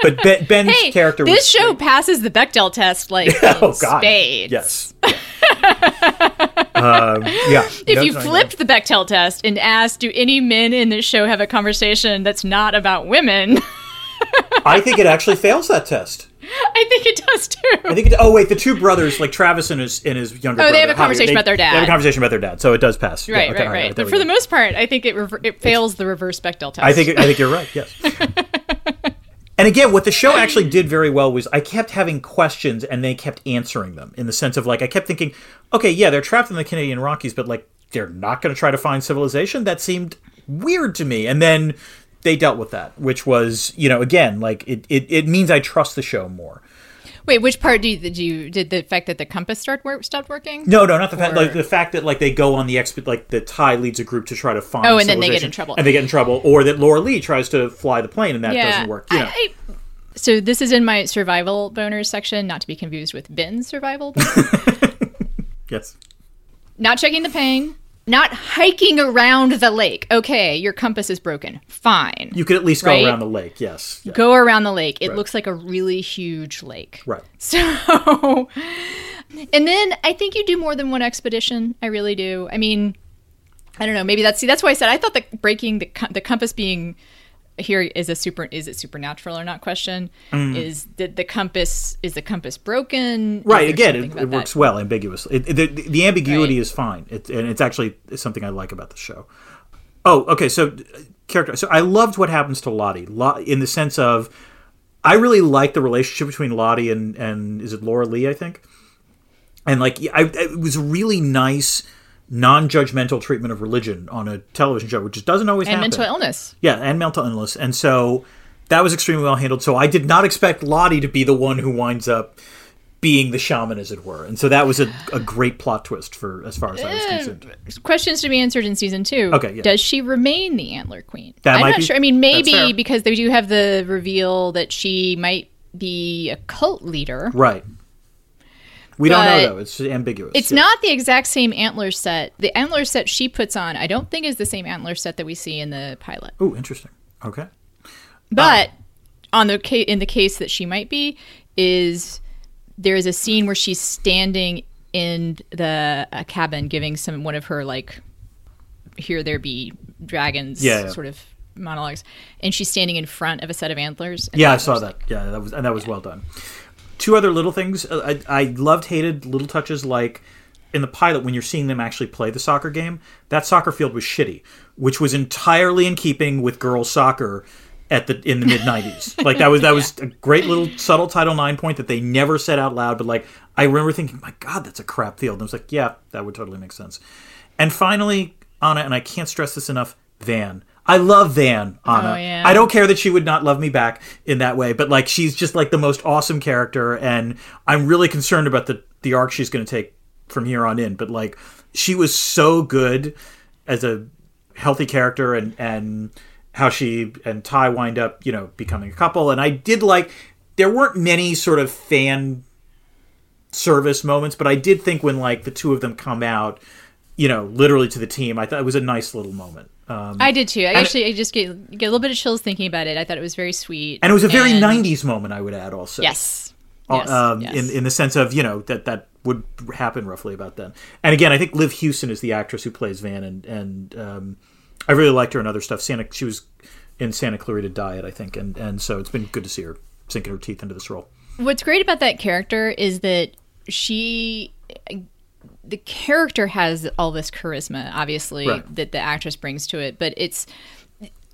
Speaker 2: But ben, Ben's
Speaker 1: hey,
Speaker 2: character
Speaker 1: this show passes the Bechdel test like
Speaker 2: Oh God!
Speaker 1: spades.
Speaker 2: Yes. um, yeah.
Speaker 1: If
Speaker 2: No,
Speaker 1: you
Speaker 2: no, no.
Speaker 1: flipped the Bechdel test and asked, do any men in this show have a conversation that's not about women?
Speaker 2: I think it actually fails that test.
Speaker 1: I think it does too.
Speaker 2: I think. It, oh wait, the two brothers, like Travis and his and his younger.
Speaker 1: Oh, they have a
Speaker 2: Javier,
Speaker 1: conversation
Speaker 2: they-
Speaker 1: about their dad.
Speaker 2: They have a conversation about their dad, so it does pass. Yeah,
Speaker 1: Right,
Speaker 2: okay,
Speaker 1: right, right.
Speaker 2: there
Speaker 1: But for
Speaker 2: go.
Speaker 1: the most part, I think it rever- it fails the reverse Bechdel test.
Speaker 2: I think I think you're right. Yes. and again, what the show actually did very well was I kept having questions and they kept answering them in the sense of like I kept thinking, okay, yeah, they're trapped in the Canadian Rockies, but like they're not going to try to find civilization. That seemed weird to me. And then they dealt with that, which was you know again like it it, it means I trust the show more.
Speaker 1: Wait, which part do you, did you did the fact that the compass start work, stopped working?
Speaker 2: No, no, not the fact like the fact that like they go on the exp like the Tai leads a group to try to find.
Speaker 1: Oh, and then they get in trouble.
Speaker 2: and they get in trouble, or that Laura Lee tries to fly the plane and that doesn't work. You know.
Speaker 1: I, I, so this is in my survival boners section, not to be confused with Ben's survival. boners.
Speaker 2: yes.
Speaker 1: not checking the ping, not hiking around the lake. Okay, your compass is broken. Fine.
Speaker 2: You could at least go around the lake. Yes. Yeah.
Speaker 1: Go around the lake. It looks like a really huge lake.
Speaker 2: Right.
Speaker 1: So, and then I think you do more than one expedition. I really do. I mean, I don't know. Maybe that's see. That's why I said I thought that breaking the the compass being here is a super is it supernatural or not question is did the compass is the compass broken
Speaker 2: Mm. Right. Again, it, it works well, ambiguously It, it- the, the ambiguity
Speaker 1: Right.
Speaker 2: is fine, it, and it's actually something I like about the show. Oh, okay. So uh, character. So I loved what happens to Lottie, in the sense of I really like the relationship between Lottie and and is it Laura Lee? I think, and like I, it was really nice, non-judgmental treatment of religion on a television show, which just doesn't always
Speaker 1: and
Speaker 2: happen.
Speaker 1: And mental illness.
Speaker 2: Yeah, and mental illness. And so that was extremely well handled. So I did not expect Lottie to be the one who winds up being the shaman, as it were. And so that was a, a great plot twist for as far as I was eh, concerned.
Speaker 1: Questions to be answered in season two.
Speaker 2: Okay, yeah.
Speaker 1: Does she remain the antler queen?
Speaker 2: That
Speaker 1: I'm not
Speaker 2: be-
Speaker 1: sure. I mean, maybe because they do have the reveal that she might be a cult leader.
Speaker 2: Right. We don't know though. It's ambiguous.
Speaker 1: It's
Speaker 2: Yeah.
Speaker 1: not the exact same antler set. The antler set she puts on, I don't think is the same antler set that we see in the pilot.
Speaker 2: Oh, interesting. Okay.
Speaker 1: But on the ca- in the case that she might be, is there is a scene where she's standing in the a cabin giving some one of her like here there be dragons
Speaker 2: Yeah, yeah.
Speaker 1: sort of monologues, and she's standing in front of a set of antlers. and
Speaker 2: Yeah, I saw
Speaker 1: like-
Speaker 2: that. Yeah, that was and that was well done. Two other little things uh, I, I loved, hated little touches like in the pilot when you're seeing them actually play the soccer game. That soccer field was shitty, which was entirely in keeping with girls soccer at the in the mid '90s. like that was that was a great little subtle Title 9 point that they never said out loud, but like I remember thinking, my God, that's a crap field. And I was like, yeah, that would totally make sense. And finally, Ana, and I can't stress this enough, Van. I love Van, Ana.
Speaker 1: Oh, yeah.
Speaker 2: I don't care that she would not love me back in that way, but like she's just like the most awesome character, and I'm really concerned about the the arc she's going to take from here on in. But like she was so good as a healthy character, and and how she and Tai wind up, you know, becoming a couple. And I did like there weren't many sort of fan service moments, but I did think when like the two of them come out, you know, literally to the team, I thought it was a nice little moment. Um,
Speaker 1: I did too. I actually I just get get a little bit of chills thinking about it. I thought it was very sweet,
Speaker 2: and it was a very
Speaker 1: And-
Speaker 2: 90s moment i would add also
Speaker 1: Yes.
Speaker 2: Uh,
Speaker 1: Yes,
Speaker 2: um,
Speaker 1: yes.
Speaker 2: in, in the sense of you know that that would happen roughly about then and again i think Liv Hewson is the actress who plays van and and um, i really liked her in other stuff santa she was in Santa Clarita Diet, I think, and and so it's been good to see her sinking her teeth into this role.
Speaker 1: What's great about that character is that she the character has all this charisma obviously
Speaker 2: Right.
Speaker 1: that the actress brings to it but it's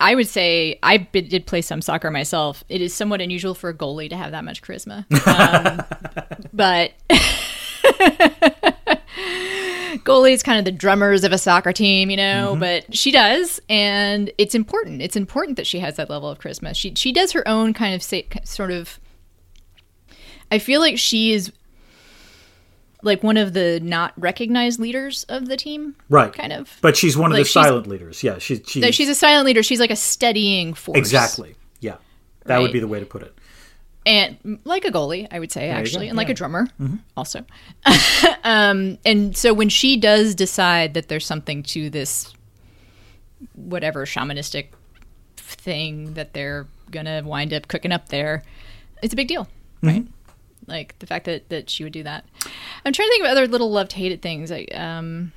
Speaker 1: i would say I did play some soccer myself. It is somewhat unusual for a goalie to have that much charisma. Um, but goalie's kind of the drummers of a soccer team you know but she does and it's important. It's important that she has that level of charisma. She she does her own kind of sa- sort of I feel like she is like one of the not recognized leaders of the team.
Speaker 2: Right.
Speaker 1: Kind of.
Speaker 2: But she's one of
Speaker 1: Like,
Speaker 2: the silent leaders. Yeah, she, she
Speaker 1: No, she's a silent leader. She's like a steadying force.
Speaker 2: exactly. Yeah, that would be the way to put it.
Speaker 1: And like a goalie, I would say,
Speaker 2: you
Speaker 1: actually, and like a drummer also. um, and so when she does decide that there's something to this, whatever shamanistic thing that they're going to wind up cooking up there, it's a big deal, right? Like the fact that, that she would do that. I'm trying to think of other little loved hated things. Like, um,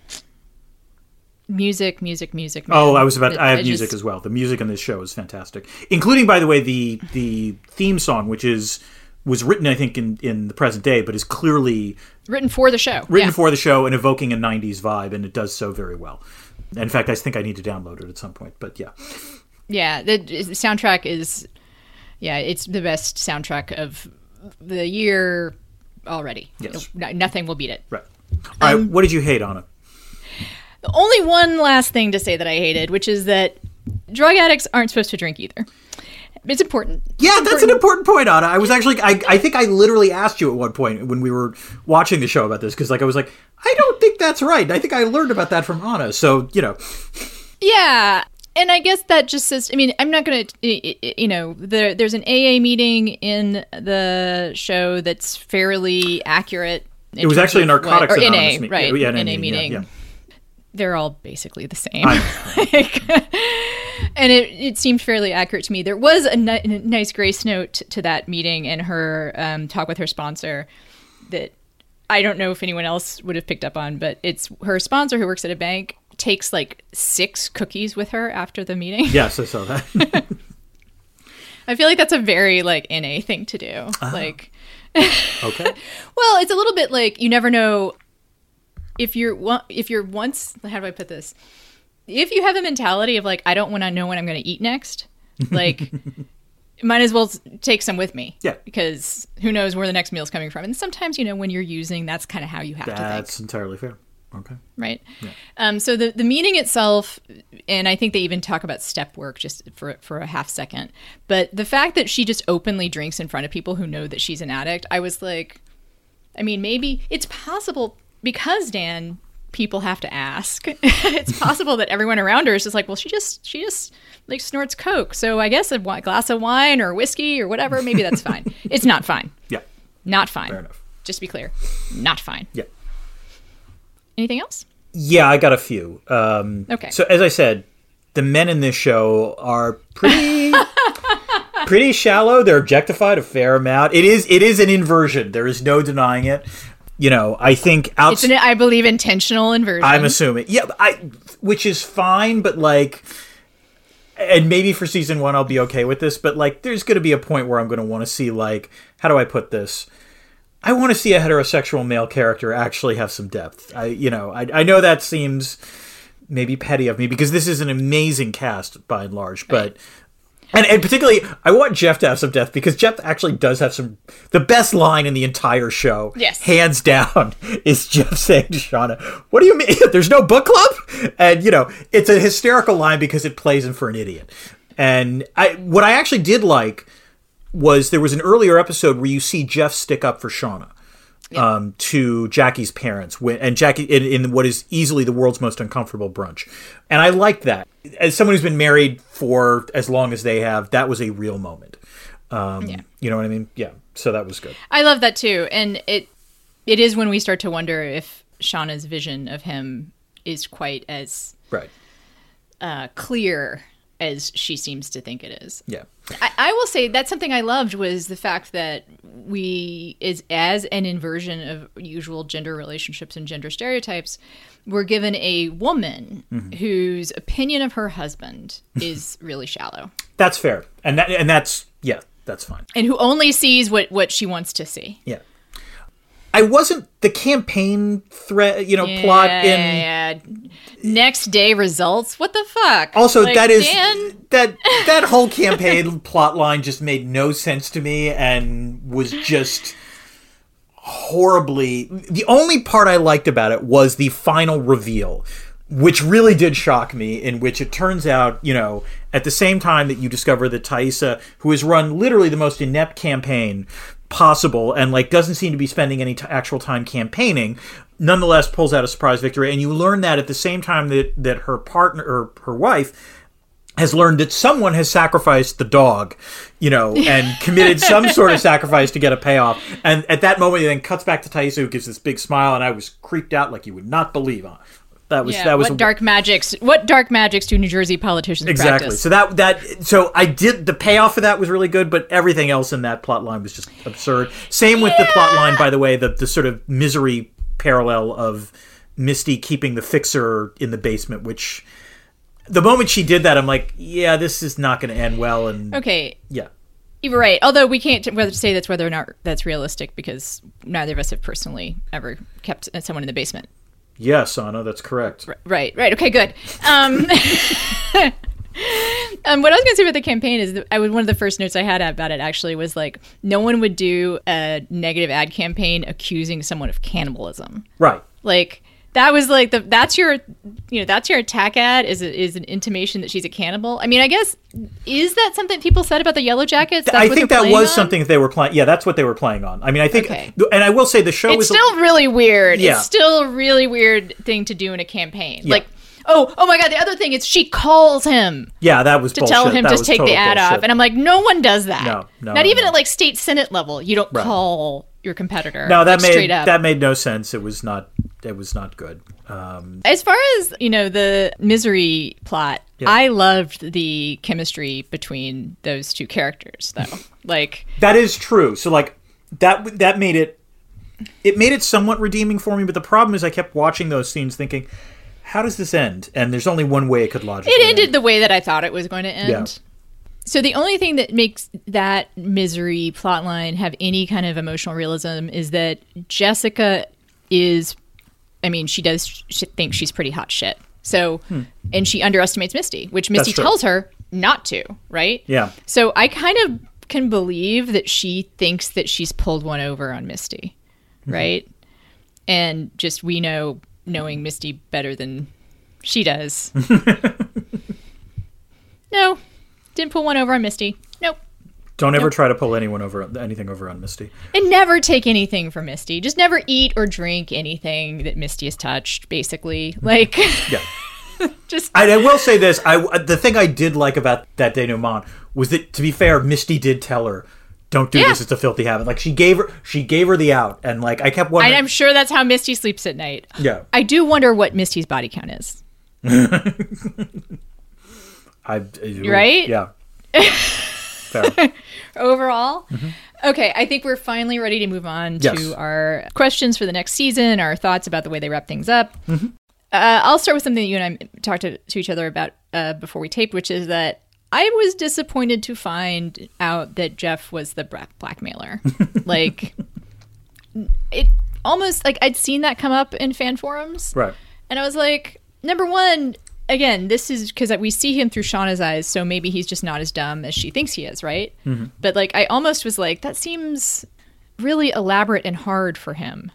Speaker 1: music, music, music. man.
Speaker 2: Oh, I was about.
Speaker 1: It-
Speaker 2: I have
Speaker 1: I
Speaker 2: music
Speaker 1: just-
Speaker 2: as well. The music in this show is fantastic, including, by the way, the the theme song, which is was written, I think, in in the present day, but is clearly
Speaker 1: written for the show.
Speaker 2: written
Speaker 1: yeah.
Speaker 2: for the show and evoking a '90s vibe, and it does so very well. In fact, I think I need to download it at some point. But yeah,
Speaker 1: Yeah, the, the soundtrack is, yeah, it's the best soundtrack of the year already.
Speaker 2: Yes.
Speaker 1: No- nothing will beat it.
Speaker 2: right. All
Speaker 1: Um,
Speaker 2: right, what did you hate on it?
Speaker 1: The only one last thing to say that I hated, which is that drug addicts aren't supposed to drink either. It's important.
Speaker 2: Yeah, that's an important point, Ana. I was actually, I, I think I literally asked you at one point when we were watching the show about this because, like, I was like, I don't think that's right. I think I learned about that from Ana. So, you know,
Speaker 1: Yeah. And I guess that just says, I mean, I'm not going to, you know, there, there's an AA meeting in the show that's fairly accurate.
Speaker 2: it was actually a
Speaker 1: of what-
Speaker 2: Narcotics
Speaker 1: or
Speaker 2: Anonymous
Speaker 1: NA, right?
Speaker 2: yeah,
Speaker 1: NA
Speaker 2: NA,
Speaker 1: meeting.
Speaker 2: yeah, yeah.
Speaker 1: They're all basically the same. Like, and it, it seemed fairly accurate to me. There was a, ni- a nice grace note to that meeting and her um, talk with her sponsor that I don't know if anyone else would have picked up on, but it's her sponsor who works at a bank takes like six cookies with her after the meeting.
Speaker 2: yes, I saw that.
Speaker 1: I feel like that's a very like NA thing to do.
Speaker 2: Uh-huh.
Speaker 1: Like,
Speaker 2: okay.
Speaker 1: well, it's a little bit like you never know if you're if you're once how do I put this? If you have a mentality of like I don't want to know when I'm going to eat next, like might as well take some with me.
Speaker 2: Yeah.
Speaker 1: Because who knows where the next meal's coming from. And sometimes you know when you're using that's kind of how you have to think.
Speaker 2: That's entirely fair. Okay.
Speaker 1: right? Um, so the the meeting itself, and I think they even talk about step work just for for a half second. But the fact that she just openly drinks in front of people who know that she's an addict, I was like, I mean, maybe it's possible because Dan, people have to ask. it's possible that everyone around her is just like, well, she just she just like snorts coke, so I guess a glass of wine or whiskey or whatever, maybe that's fine. it's not fine.
Speaker 2: Yeah.
Speaker 1: Not fine.
Speaker 2: Fair enough.
Speaker 1: Just to be clear, not fine.
Speaker 2: Yeah.
Speaker 1: Anything else?
Speaker 2: Yeah, I got a few. Um,
Speaker 1: Okay.
Speaker 2: So as I said, the men in this show are pretty pretty shallow. They're objectified a fair amount. It is it is an inversion. There is no denying it. You know, I think
Speaker 1: It's an, I believe, intentional inversion.
Speaker 2: I'm assuming, yeah, I which is fine, but like, and maybe for season one I'll be okay with this, but like, there's going to be a point where I'm going to want to see like, how do I put this? I want to see a heterosexual male character actually have some depth. I, you know, I, I know that seems maybe petty of me because this is an amazing cast by and large, but. And, and particularly, I want Jeff to have some depth because Jeff actually does have some. The best line in the entire show,
Speaker 1: Yes.
Speaker 2: hands down, is Jeff saying to Shauna, "What do you mean? There's no book club?" And you know, it's a hysterical line because it plays him for an idiot. And I, what I actually did like was there was an earlier episode where you see Jeff stick up for Shauna um, to Jackie's parents, when, and Jackie in, in what is easily the world's most uncomfortable brunch, and I liked that. As someone who's been married for as long as they have, that was a real moment. Um,
Speaker 1: Yeah.
Speaker 2: You know what I mean? Yeah. So that was good.
Speaker 1: I love that too, and it it is when we start to wonder if Shauna's vision of him is quite as
Speaker 2: Right.
Speaker 1: uh, clear as she seems to think it is.
Speaker 2: Yeah.
Speaker 1: I, I will say that's something I loved was the fact that we is as an inversion of usual gender relationships and gender stereotypes, we're given a woman mm-hmm. whose opinion of her husband is really shallow
Speaker 2: That's fair. And that and that's yeah, that's fine.
Speaker 1: and who only sees what what she wants to see.
Speaker 2: Yeah. I wasn't the campaign threat, you know, plot in
Speaker 1: yeah, yeah. next day results. What the fuck?
Speaker 2: Also,
Speaker 1: Like,
Speaker 2: that is
Speaker 1: Dan,
Speaker 2: that that whole campaign plot line just made no sense to me and was just horribly. The only part I liked about it was the final reveal, which really did shock me. In which it turns out, you know, at the same time that you discover that Taissa, who has run literally the most inept campaign possible and like doesn't seem to be spending any t- actual time campaigning nonetheless pulls out a surprise victory and you learn that at the same time that that her partner or her wife has learned that someone has sacrificed the dog, you know, and committed some sort of sacrifice to get a payoff. And at that moment, it then cuts back to who gives this big smile, and I was creeped out like you would not believe. Uh, That was
Speaker 1: yeah,
Speaker 2: that was
Speaker 1: what dark magics? What dark magics do New Jersey politicians do?
Speaker 2: exactly.
Speaker 1: practice?
Speaker 2: So that that so I did the payoff for that was really good, but everything else in that plot line was just absurd. Same with the plot line, by the way, the the sort of misery parallel of Misty keeping the fixer in the basement, which. The moment she did that, I'm like, yeah, this is not going to end well, and
Speaker 1: okay,
Speaker 2: yeah,
Speaker 1: you're right. Although we can't whether say that's whether or not that's realistic because neither of us have personally ever kept someone in the basement.
Speaker 2: Yes, Ana, that's correct.
Speaker 1: Right, right. Okay, good. Um, um, what I was going to say about the campaign is that I was one of the first notes I had about it actually was like no one would do a negative ad campaign accusing someone of cannibalism.
Speaker 2: Right.
Speaker 1: Like that was like the that's your you know that's your attack ad is a, is an intimation that she's a cannibal. I mean, I guess is that something people said about the Yellowjackets? That's
Speaker 2: I think that was
Speaker 1: on?
Speaker 2: something they were playing. Yeah, that's what they were playing on. I mean, I think,
Speaker 1: Okay.
Speaker 2: and I will say the show
Speaker 1: It's
Speaker 2: was
Speaker 1: still really weird.
Speaker 2: Yeah.
Speaker 1: It's still a really weird thing to do in a campaign. Yeah. Like, oh, oh my god, the other thing is she calls him
Speaker 2: yeah, that was
Speaker 1: to tell him
Speaker 2: that
Speaker 1: to take the ad
Speaker 2: bullshit.
Speaker 1: off, and I'm like, no one does that.
Speaker 2: No, no,
Speaker 1: not
Speaker 2: no,
Speaker 1: even
Speaker 2: no.
Speaker 1: at like state senate level. You don't
Speaker 2: Right.
Speaker 1: call your competitor.
Speaker 2: no, that
Speaker 1: like,
Speaker 2: made that made no sense. It was not. It was not good. Um,
Speaker 1: As far as you know, the misery plot, I loved the chemistry between those two characters, though. like,
Speaker 2: that is true. So like that that made it. It made it somewhat redeeming for me, but the problem is I kept watching those scenes thinking, how does this end? And there's only one way it could logically.
Speaker 1: it
Speaker 2: end.
Speaker 1: ended the way that I thought it was going to end.
Speaker 2: Yeah.
Speaker 1: So the only thing that makes that misery plotline have any kind of emotional realism is that Jessica is, I mean, she does she think she's pretty hot shit. So, and she underestimates Misty, which Misty
Speaker 2: Hmm.
Speaker 1: tells her not to, right?
Speaker 2: Yeah.
Speaker 1: So I kind of can believe that she thinks that she's pulled one over on Misty,
Speaker 2: Mm-hmm.
Speaker 1: right? And just we know knowing Misty better than she does. no, didn't pull one over on Misty. Nope.
Speaker 2: Don't ever try to pull anyone over anything over on Misty.
Speaker 1: And never take anything from Misty. Just never eat or drink anything that Misty has touched, basically. Mm-hmm. Like,
Speaker 2: Yeah.
Speaker 1: just
Speaker 2: I, I will say this: I uh, the thing I did like about that denouement was that, to be fair, Misty did tell her, "Don't do
Speaker 1: Yeah.
Speaker 2: this; it's a filthy habit." Like she gave her, she gave her the out, and like I kept wondering.
Speaker 1: and I'm sure that's how Misty sleeps at night.
Speaker 2: yeah,
Speaker 1: I do wonder what Misty's body count is.
Speaker 2: I
Speaker 1: Right?
Speaker 2: Yeah. Fair.
Speaker 1: overall. Okay, I think we're finally ready to move on
Speaker 2: Yes.
Speaker 1: to our questions for the next season, our thoughts about the way they wrap things up. Uh, I'll start with something that you and I talked to, to each other about uh, before we taped, which is that I was disappointed to find out that Jeff was the blackmailer. like, it almost like I'd seen that come up in fan forums.
Speaker 2: Right.
Speaker 1: And I was like, number one, again, this is because we see him through Shauna's eyes, so maybe he's just not as dumb as she thinks he is, right?
Speaker 2: Mm-hmm.
Speaker 1: But like, I almost was like, that seems really elaborate and hard for him,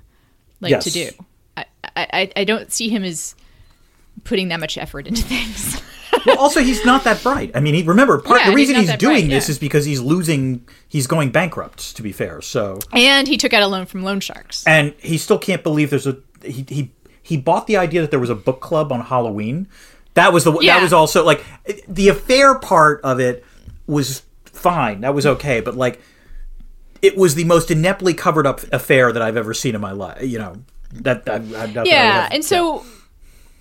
Speaker 1: like
Speaker 2: Yes.
Speaker 1: to do. I, I I don't see him as putting that much effort into things.
Speaker 2: Well, also he's not that bright. I mean, he remember part
Speaker 1: Yeah,
Speaker 2: the reason
Speaker 1: not
Speaker 2: he's, doing
Speaker 1: bright,
Speaker 2: this
Speaker 1: yeah.
Speaker 2: is because he's losing. He's going bankrupt. To be fair, so
Speaker 1: and he took out a loan from loan sharks.
Speaker 2: and he still can't believe there's a he he he bought the idea that there was a book club on Halloween. That was the
Speaker 1: Yeah.
Speaker 2: that was also like the affair part of it was fine. That was okay, but like it was the most ineptly covered up affair that I've ever seen in my life. You know that, that, that, that
Speaker 1: yeah
Speaker 2: have-
Speaker 1: and so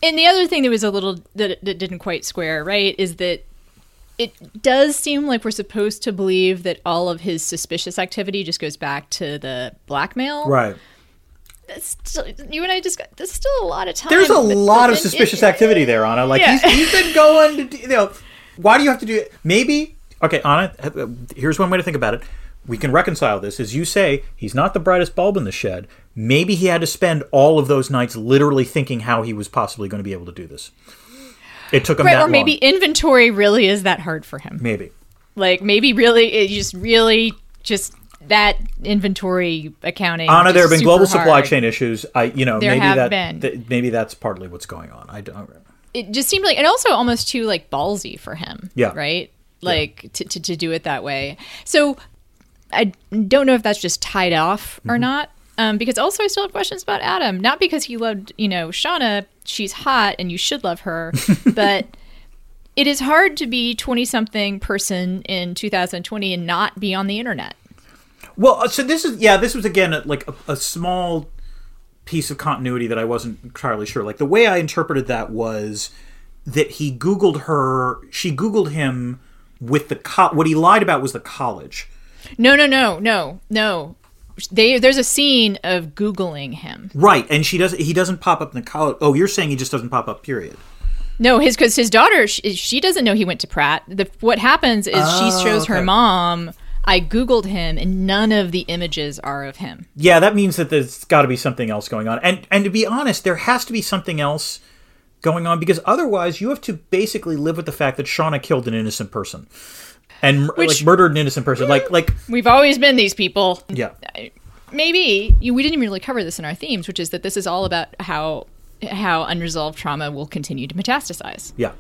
Speaker 1: and the other thing that was a little that, that didn't quite square right is that it does seem like we're supposed to believe that all of his suspicious activity just goes back to the blackmail.
Speaker 2: Right.
Speaker 1: Still, you and I just got. There's still a lot of time.
Speaker 2: There's a lot of suspicious
Speaker 1: it-
Speaker 2: activity there, Ana. Like
Speaker 1: Yeah.
Speaker 2: he's, he's been going to, you know, why do you have to do it? Maybe, okay, Ana, uh, here's one way to think about it. We can reconcile this. As you say, he's not the brightest bulb in the shed. Maybe he had to spend all of those nights literally thinking how he was possibly going to be able to do this. It took him
Speaker 1: Right,
Speaker 2: that
Speaker 1: or maybe
Speaker 2: long.
Speaker 1: inventory really is that hard for him.
Speaker 2: Maybe.
Speaker 1: Like maybe really, it just really just that inventory accounting.
Speaker 2: Ana, there have been global
Speaker 1: super
Speaker 2: supply chain issues. I, you know,
Speaker 1: There
Speaker 2: maybe
Speaker 1: have
Speaker 2: that,
Speaker 1: been.
Speaker 2: that- maybe that's partly what's going on. I don't.
Speaker 1: it just seemed like and also almost too like ballsy for him
Speaker 2: Yeah.
Speaker 1: right like to, to, to do it that way so i don't know if that's just tied off or not um, because also i still have questions about adam not because he loved you know shauna she's hot and you should love her but it is hard to be 20 something person in 2020 and not be on the internet
Speaker 2: Well, uh, so this is yeah, this was again a, like a, a small piece of continuity that I wasn't entirely sure. Like the way I interpreted that was that he Googled her, she Googled him with the co- what he lied about was the college.
Speaker 1: no no no no no they, there's a scene of googling him
Speaker 2: Right, and she doesn't. He doesn't pop up in the college. Oh, you're saying he just doesn't pop up. Period.
Speaker 1: No, his because his daughter she, she doesn't know he went to Pratt. The, what happens is she
Speaker 2: Oh,
Speaker 1: shows her mom. I googled him, and none of the images are of him.
Speaker 2: Yeah, that means that there's got to be something else going on. And and to be honest, there has to be something else going on because otherwise you have to basically live with the fact that Shauna killed an innocent person and
Speaker 1: Which-
Speaker 2: like murdered an innocent person. Like like
Speaker 1: We've always been these people.
Speaker 2: yeah.
Speaker 1: Maybe you, we didn't even really cover this in our themes, which is that this is all about how how unresolved trauma will continue to metastasize.
Speaker 2: Yeah.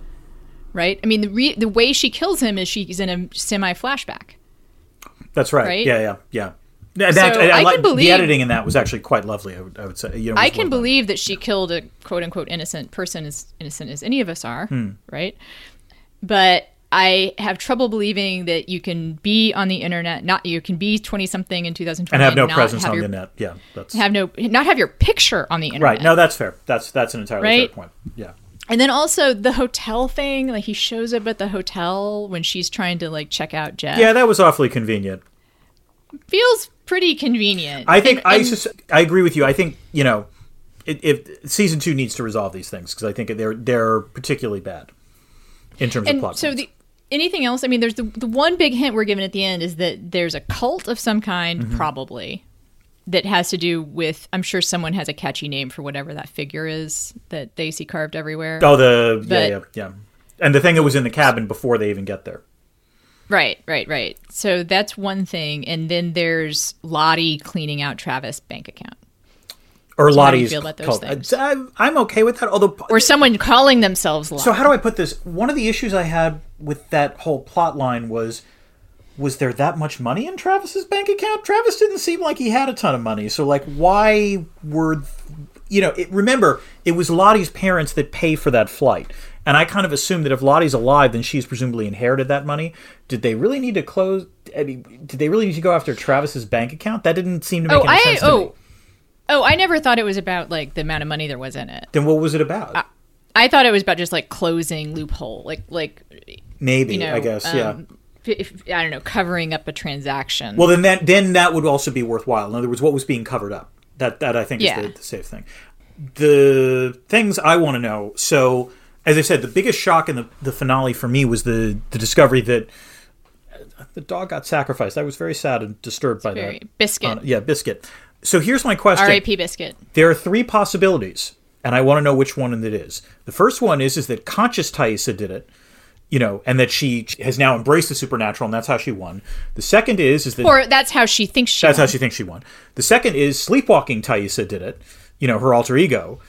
Speaker 1: Right? I mean, the re- the way she kills him is she's in a semi flashback.
Speaker 2: That's right.
Speaker 1: Right?
Speaker 2: Yeah, yeah, yeah. That,
Speaker 1: So
Speaker 2: I,
Speaker 1: I
Speaker 2: like
Speaker 1: can believe-
Speaker 2: the editing in that was actually quite lovely. I would, I would say. You know,
Speaker 1: I can believe that she killed a quote unquote innocent person, as innocent as any of us are,
Speaker 2: Hmm.
Speaker 1: right? But I have trouble believing that you can be on the internet, not you can be twenty something in 2020
Speaker 2: and have no
Speaker 1: not
Speaker 2: presence
Speaker 1: have
Speaker 2: on
Speaker 1: your,
Speaker 2: the net. Yeah, that's
Speaker 1: Have no, not have your picture on the internet.
Speaker 2: right. No, that's fair. That's that's an entirely
Speaker 1: Right?
Speaker 2: fair point. Yeah.
Speaker 1: And then also the hotel thing, like he shows up at the hotel when she's trying to like check out Jeff.
Speaker 2: Yeah, that was awfully convenient.
Speaker 1: feels pretty convenient.
Speaker 2: I think
Speaker 1: And-
Speaker 2: I
Speaker 1: and-
Speaker 2: sus- I agree with you. I think you know, if season two needs to resolve these things because I think they're they're particularly bad in terms of plot.
Speaker 1: so
Speaker 2: points.
Speaker 1: the anything else i mean there's the, the one big hint we're given at the end is that there's a cult of some kind
Speaker 2: Mm-hmm.
Speaker 1: probably that has to do with i'm sure someone has a catchy name for whatever that figure is that they see carved everywhere
Speaker 2: oh the yeah
Speaker 1: but-
Speaker 2: yeah yeah, and the thing that was in the cabin before they even get there.
Speaker 1: right right right so that's one thing and then there's lottie cleaning out travis bank account
Speaker 2: Or
Speaker 1: you
Speaker 2: Lottie's
Speaker 1: feel about those things?
Speaker 2: I, I'm okay with that. Although
Speaker 1: or someone calling themselves lottie
Speaker 2: So how do I put this? One of the issues I had with that whole plot line was was there that much money in Travis's bank account? Travis didn't seem like he had a ton of money. So like why were you know, it, remember it was Lottie's parents that pay for that flight. And I kind of assume that if Lottie's alive, then she's presumably inherited that money. Did they really need to close? I mean, did they really need to go after Travis's bank account? That didn't seem to make
Speaker 1: oh
Speaker 2: any
Speaker 1: i
Speaker 2: sense to oh, me.
Speaker 1: oh oh i never thought it was about like the amount of money there was in it
Speaker 2: Then what was it about?
Speaker 1: i thought it was about just like closing loophole like like
Speaker 2: Maybe
Speaker 1: you know,
Speaker 2: I guess yeah.
Speaker 1: Um, if, I don't know, covering up a transaction.
Speaker 2: Well, then that then that would also be worthwhile. In other words, what was being covered up? That that I think
Speaker 1: Yeah.
Speaker 2: is the, the safe thing. The things I want to know. So, as I said, the biggest shock in the, the finale for me was the the discovery that the dog got sacrificed. I was very sad and disturbed by
Speaker 1: very-
Speaker 2: that.
Speaker 1: Biscuit.
Speaker 2: Uh, yeah, biscuit. So here's my question.
Speaker 1: R.A.P. Biscuit.
Speaker 2: There are three possibilities, and I want to know which one it is. The first one is is that conscious Taissa did it, you know, and that she has now embraced the supernatural, and that's how she won. The second is is that
Speaker 1: Or that's how she thinks she.
Speaker 2: that's how
Speaker 1: won.
Speaker 2: she thinks she won. The second is sleepwalking Taissa did it, you know, her alter ego,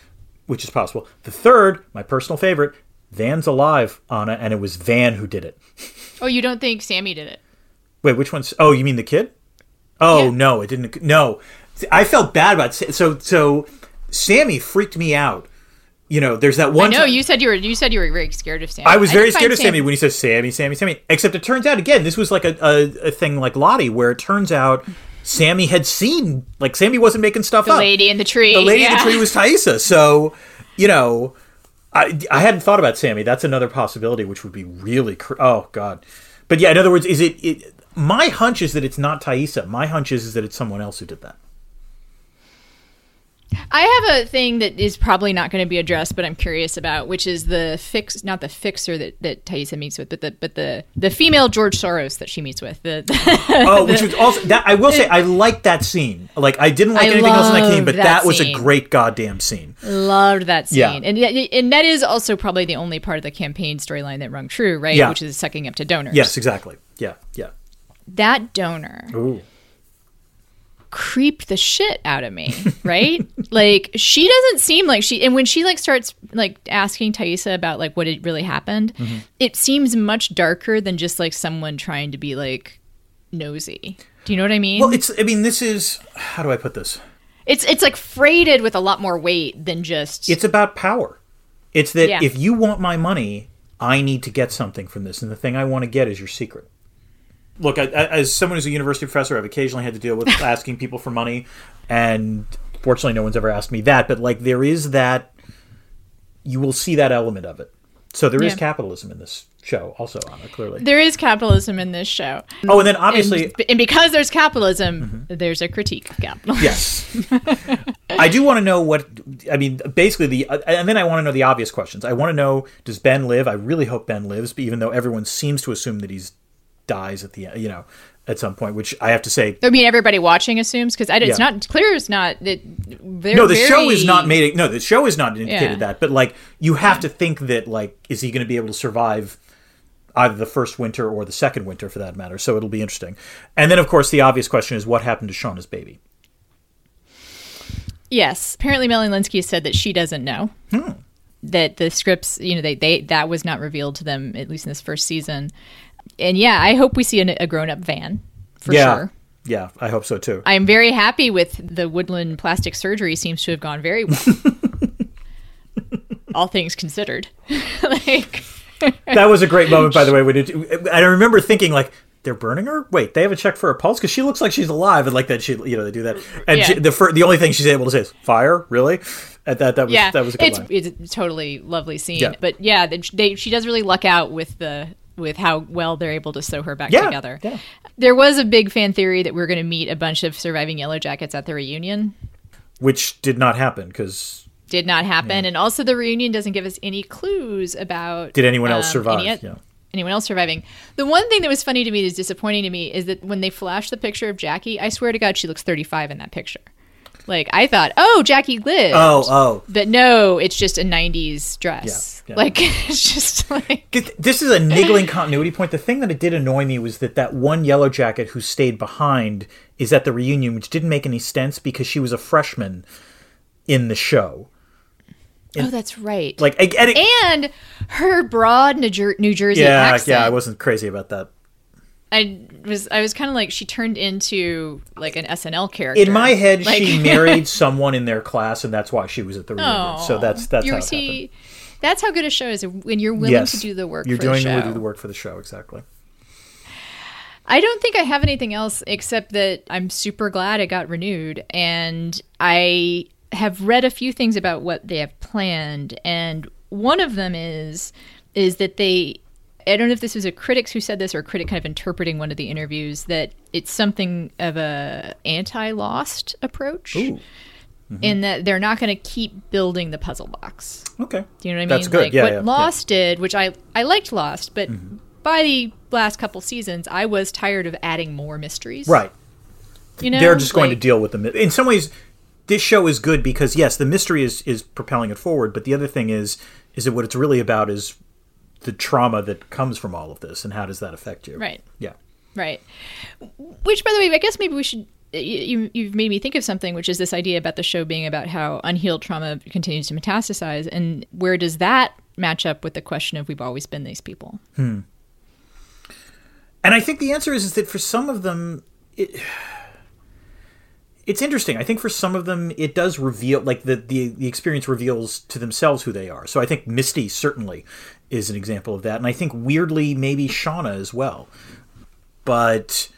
Speaker 2: which is possible. The third, my personal favorite, Van's alive, Ana, and it was Van who did it.
Speaker 1: Oh, you don't think Sammy did it?
Speaker 2: Wait, which one's? Oh, you mean the kid? Oh
Speaker 1: Yeah.
Speaker 2: no, it didn't. No, I felt bad about Sa- so so. Sammy freaked me out. You know, there's that one.
Speaker 1: No, know you said you were. You said you were very scared of Sammy.
Speaker 2: I was very
Speaker 1: didn't
Speaker 2: scared of Sammy when he says Sammy, Sammy, Sammy. Except it turns out again, this was like a, a, a thing like Lottie, where it turns out Sammy had seen like Sammy wasn't making stuff
Speaker 1: The
Speaker 2: up.
Speaker 1: The lady in the tree.
Speaker 2: the lady in the tree was Taissa. So, you know, I, I hadn't thought about Sammy. That's another possibility, which would be really. Cr- oh God, but yeah. In other words, is it, it? My hunch is that it's not Taissa. My hunch is, is that it's someone else who did that.
Speaker 1: I have a thing that is probably not going to be addressed, but I'm curious about, which is the fix, not the fixer that that Taissa meets with, but the but the the female George Soros that she meets with. The, the
Speaker 2: oh, which was also that I will say I liked that scene. Like I didn't like
Speaker 1: I
Speaker 2: anything else in that scene, but that,
Speaker 1: that
Speaker 2: was a great goddamn scene.
Speaker 1: Loved that scene,
Speaker 2: Yeah.
Speaker 1: and and that is also probably the only part of the campaign storyline that rung true, right?
Speaker 2: Yeah.
Speaker 1: Which is sucking up to donors.
Speaker 2: Yes, exactly. Yeah, yeah.
Speaker 1: that donor
Speaker 2: Ooh.
Speaker 1: Creeped the shit out of me, right? like she doesn't seem like she and when she like starts like asking Taissa about like what had really happened,
Speaker 2: Mm-hmm.
Speaker 1: it seems much darker than just like someone trying to be like nosy. Do you know what I mean?
Speaker 2: Well, it's. I mean, this is. How do I put this?
Speaker 1: it's it's like freighted with a lot more weight than just
Speaker 2: It's about power. It's that
Speaker 1: Yeah.
Speaker 2: if you want my money, I need to get something from this, and the thing I want to get is your secret. Look, I, as someone who's a university professor, I've occasionally had to deal with asking people for money, and fortunately, no one's ever asked me that. But like, there is that. You will see that element of it. So there is
Speaker 1: Yeah.
Speaker 2: capitalism in this show, also, Ana. Clearly.
Speaker 1: there is capitalism in this show.
Speaker 2: oh, and then obviously,
Speaker 1: and, and because there's capitalism, mm-hmm. there's a critique of capitalism.
Speaker 2: Yes. I do want to know what I mean. Basically, the uh, and then I want to know the obvious questions. I want to know: Does Ben live? I really hope Ben lives, but even though everyone seems to assume that he's dies at the end, you know, at some point, which I have to say,
Speaker 1: I mean, everybody watching assumes because it's
Speaker 2: Yeah.
Speaker 1: not clear. It's not that.
Speaker 2: no, the show is not made. No, the show is not indicated
Speaker 1: Yeah.
Speaker 2: that. But like, you have to think that like, is he going to be able to survive? Either the first winter or the second winter, for that matter. So it'll be interesting. And then, of course, the obvious question is what happened to Shauna's baby?
Speaker 1: Yes, apparently Melanie Lynskey said that she doesn't know
Speaker 2: Hmm.
Speaker 1: that the scripts, you know, they, they that was not revealed to them at least in this first season. And yeah, I hope we see a, a grown up van for
Speaker 2: yeah,
Speaker 1: sure.
Speaker 2: yeah, I hope so too.
Speaker 1: I am very happy with the Woodland plastic surgery. Seems to have gone very well. All things considered, like
Speaker 2: that was a great moment, by the way. When it, I remember thinking, like, they're burning her. Wait, they haven't checked for her pulse because she looks like she's alive, and like that, she, you know, they do that. And
Speaker 1: Yeah.
Speaker 2: she, the fir- the only thing she's able to say is "fire." Really? At that, that was
Speaker 1: yeah,
Speaker 2: that was a good
Speaker 1: it's
Speaker 2: line.
Speaker 1: it's a totally lovely scene.
Speaker 2: Yeah.
Speaker 1: But yeah, they, they she does really luck out with the with how well they're able to sew her back
Speaker 2: Yeah,
Speaker 1: together.
Speaker 2: yeah.
Speaker 1: There was a big fan theory that we are going to meet a bunch of surviving Yellowjackets at the reunion.
Speaker 2: Which did not happen because
Speaker 1: Did not happen, and also the reunion doesn't give us any clues about
Speaker 2: did anyone else
Speaker 1: um,
Speaker 2: survive?
Speaker 1: any-
Speaker 2: yeah.
Speaker 1: anyone else surviving. The one thing that was funny to me, is disappointing to me, is that when they flash the picture of Jackie, I swear to God, she looks 35 in that picture. Like I thought, oh, Jackie lived.
Speaker 2: Oh, oh.
Speaker 1: But no, it's just a 90s dress.
Speaker 2: Yeah, yeah.
Speaker 1: Like it's just like
Speaker 2: This is a niggling continuity point. The thing that it did annoy me was that that one yellow jacket who stayed behind is at the reunion, which didn't make any sense because she was a freshman in the show.
Speaker 1: Oh, that's right.
Speaker 2: Like, get it.
Speaker 1: and her broad New, Jer- New Jersey
Speaker 2: yeah,
Speaker 1: accent.
Speaker 2: yeah, I wasn't crazy about that.
Speaker 1: I was I was kind of like she turned into like an SNL character.
Speaker 2: In my head,
Speaker 1: Like-
Speaker 2: she married someone in their class, and that's why she was at the reunion. So that's that's how it
Speaker 1: see,
Speaker 2: happened.
Speaker 1: That's how good a show is when you're willing
Speaker 2: Yes,
Speaker 1: to do the work.
Speaker 2: You're
Speaker 1: for
Speaker 2: doing
Speaker 1: the show.
Speaker 2: the work for the show, exactly.
Speaker 1: I don't think I have anything else except that I'm super glad it got renewed, and I have read a few things about what they have planned, and one of them is is that they. I don't know if this was a critic who said this or a critic kind of interpreting one of the interviews that it's something of a anti-lost approach.
Speaker 2: Ooh.
Speaker 1: In that they're not going to keep building the puzzle box.
Speaker 2: Okay.
Speaker 1: Do you know what I mean?
Speaker 2: That's good.
Speaker 1: Like
Speaker 2: Yeah,
Speaker 1: what
Speaker 2: yeah, yeah.
Speaker 1: Lost did, which I I liked Lost, but
Speaker 2: Mm-hmm.
Speaker 1: by the last couple seasons, I was tired of adding more mysteries.
Speaker 2: Right.
Speaker 1: You know,
Speaker 2: They're just going to deal with them. In some ways, this show is good because yes, the mystery is is propelling it forward, but the other thing is is that what it's really about is the trauma that comes from all of this and how does that affect you?
Speaker 1: Right.
Speaker 2: Yeah.
Speaker 1: Right. Which, by the way, I guess maybe we should. You, you've made me think of something, which is this idea about the show being about how unhealed trauma continues to metastasize, and where does that match up with the question of we've always been these people? Hmm.
Speaker 2: And I think the answer is, is that for some of them, it, it's interesting. I think for some of them, it does reveal, like the, the the experience reveals to themselves who they are. So I think Misty certainly is an example of that, and I think weirdly maybe Shauna as well. But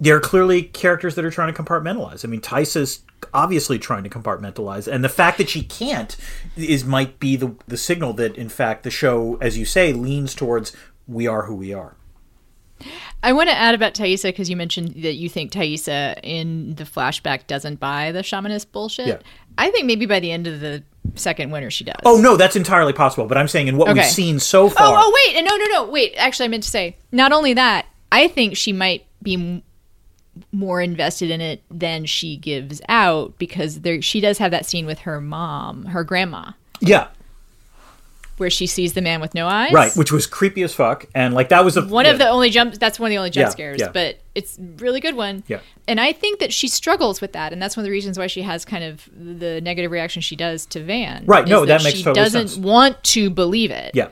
Speaker 2: there are clearly characters that are trying to compartmentalize. I mean, Taissa's obviously trying to compartmentalize, and the fact that she can't is might be the the signal that in fact the show, as you say, leans towards we are who we are.
Speaker 1: I want to add about Taissa because you mentioned that you think Taissa in the flashback doesn't buy the shamanist bullshit.
Speaker 2: Yeah.
Speaker 1: I think maybe by the end of the second winter she does.
Speaker 2: Oh no, that's entirely possible. But I'm saying in what
Speaker 1: Okay.
Speaker 2: we've seen so oh, far.
Speaker 1: Oh, oh, wait, no, no, no, wait. Actually, I meant to say not only that. I think she might be m- more invested in it than she gives out because there she does have that scene with her mom, her grandma,
Speaker 2: yeah,
Speaker 1: where she sees the man with no eyes.
Speaker 2: right. Which was creepy as fuck, and like that was a,
Speaker 1: one of the only jump that's one of the only jump
Speaker 2: Yeah,
Speaker 1: scares
Speaker 2: yeah.
Speaker 1: but it's a really good one
Speaker 2: Yeah.
Speaker 1: and i think that she struggles with that and that's one of the reasons why she has kind of the negative reaction she does to van
Speaker 2: Right, no, that makes
Speaker 1: she doesn't
Speaker 2: sense.
Speaker 1: want to believe it
Speaker 2: yeah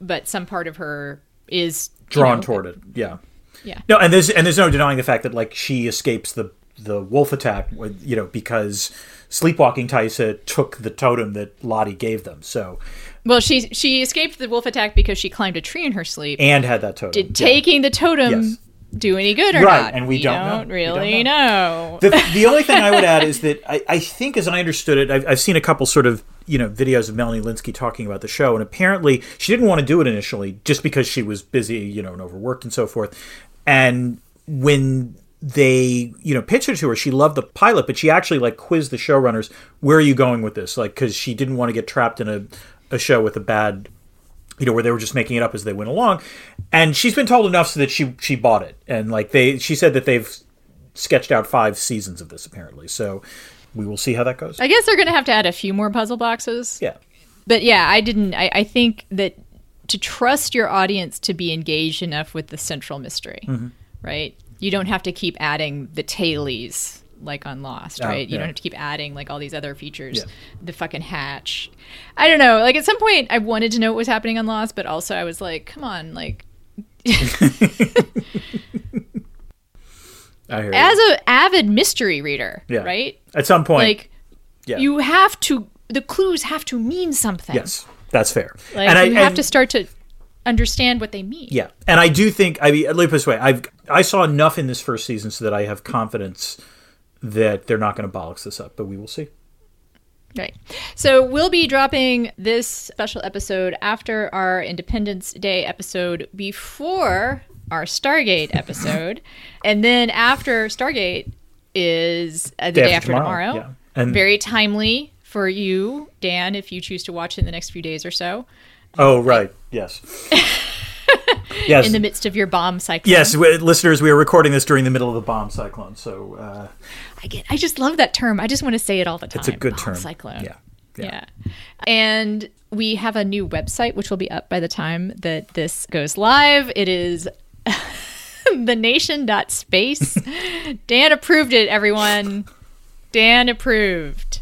Speaker 1: but some part of her is you
Speaker 2: drawn
Speaker 1: know,
Speaker 2: toward it. Yeah.
Speaker 1: yeah
Speaker 2: No, and there's and there's no denying the fact that like she escapes the the wolf attack, you know, because sleepwalking Taissa took the totem that Lottie gave them. So
Speaker 1: well she she escaped the wolf attack because she climbed a tree in her sleep
Speaker 2: and had that totem.
Speaker 1: did
Speaker 2: Yeah.
Speaker 1: taking the totem
Speaker 2: Yes.
Speaker 1: do any good or
Speaker 2: Right,
Speaker 1: not
Speaker 2: and we don't know. We don't
Speaker 1: really know,
Speaker 2: the, the only thing I would add is that I, I think, as I understood it, I've, I've seen a couple sort of you know videos of Melanie Lynskey talking about the show, and apparently she didn't want to do it initially just because she was busy, you know, and overworked and so forth. And when they you know pitched it to her, she loved the pilot, but she actually like quizzed the showrunners, "Where are you going with this?" Like because she didn't want to get trapped in a a show with a bad you know where they were just making it up as they went along and she's been told enough so that she she bought it and like they she said that they've sketched out five seasons of this apparently so we will see how that goes
Speaker 1: i guess they're gonna have to add a few more puzzle boxes
Speaker 2: yeah
Speaker 1: but yeah, I didn't. I, I think that to trust your audience to be engaged enough with the central mystery,
Speaker 2: Mm-hmm.
Speaker 1: right? You don't have to keep adding the tailies like on Lost,
Speaker 2: Oh,
Speaker 1: right? You
Speaker 2: yeah.
Speaker 1: don't have to keep adding like all these other features.
Speaker 2: Yeah.
Speaker 1: The fucking hatch. I don't know. Like at some point, I wanted to know what was happening on Lost, but also I was like, come on, like
Speaker 2: i hear
Speaker 1: as an avid mystery reader,
Speaker 2: Yeah.
Speaker 1: right?
Speaker 2: at some point
Speaker 1: Like
Speaker 2: yeah
Speaker 1: you have to. The clues have to mean something.
Speaker 2: yes that's fair
Speaker 1: Like
Speaker 2: and
Speaker 1: you
Speaker 2: I,
Speaker 1: have
Speaker 2: and-
Speaker 1: to start to understand what they mean.
Speaker 2: yeah and i do think i mean let me put this way i've i saw enough in this first season so that i have confidence that they're not going to bollocks this up but we will see
Speaker 1: Right. So we'll be dropping this special episode after our Independence Day episode before our Stargate episode. and then after Stargate is uh, the day, after, tomorrow.
Speaker 2: yeah and
Speaker 1: Very timely for you, Dan, if you choose to watch it in the next few days or so,
Speaker 2: oh right yes yes
Speaker 1: in the midst of your bomb cycle.
Speaker 2: Yes, we, listeners, we are recording this during the middle of the bomb cyclone, so uh,
Speaker 1: I get I just love that term. I just want to say it all the time.
Speaker 2: it's a good
Speaker 1: Bomb
Speaker 2: term.
Speaker 1: Cyclone.
Speaker 2: Yeah,
Speaker 1: Yeah. And we have a new website which will be up by the time that this goes live. It is thenation.space. Dan approved it, everyone. Dan approved.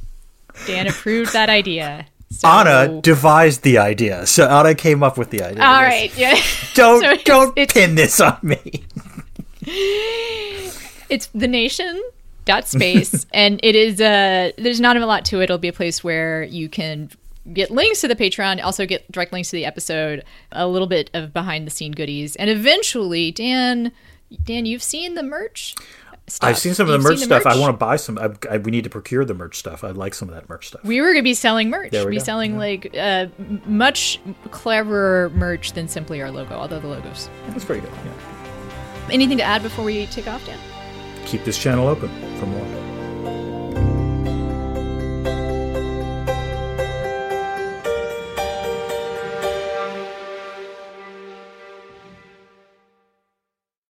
Speaker 1: Dan approved that idea. So,
Speaker 2: Ana devised the idea, so Ana came up with the idea.
Speaker 1: All right. Yeah.
Speaker 2: Don't
Speaker 1: So it's-
Speaker 2: don't
Speaker 1: it's-
Speaker 2: pin this on me.
Speaker 1: It's the nation dot space and it is uh there's not a lot to it it'll be a place where you can get links to the patreon also get direct links to the episode a little bit of behind the scene goodies and eventually dan dan you've seen the merch stuff.
Speaker 2: I've seen some of the merch
Speaker 1: seen
Speaker 2: stuff. I want to buy some. I, I, we need to procure the merch stuff. I'd like some of that merch stuff.
Speaker 1: we were going to be selling merch
Speaker 2: There we
Speaker 1: be
Speaker 2: go.
Speaker 1: selling like uh, much cleverer merch than simply our logo although the logos
Speaker 2: That's pretty good. Yeah.
Speaker 1: anything to add before we take off dan
Speaker 2: Keep this channel open for more.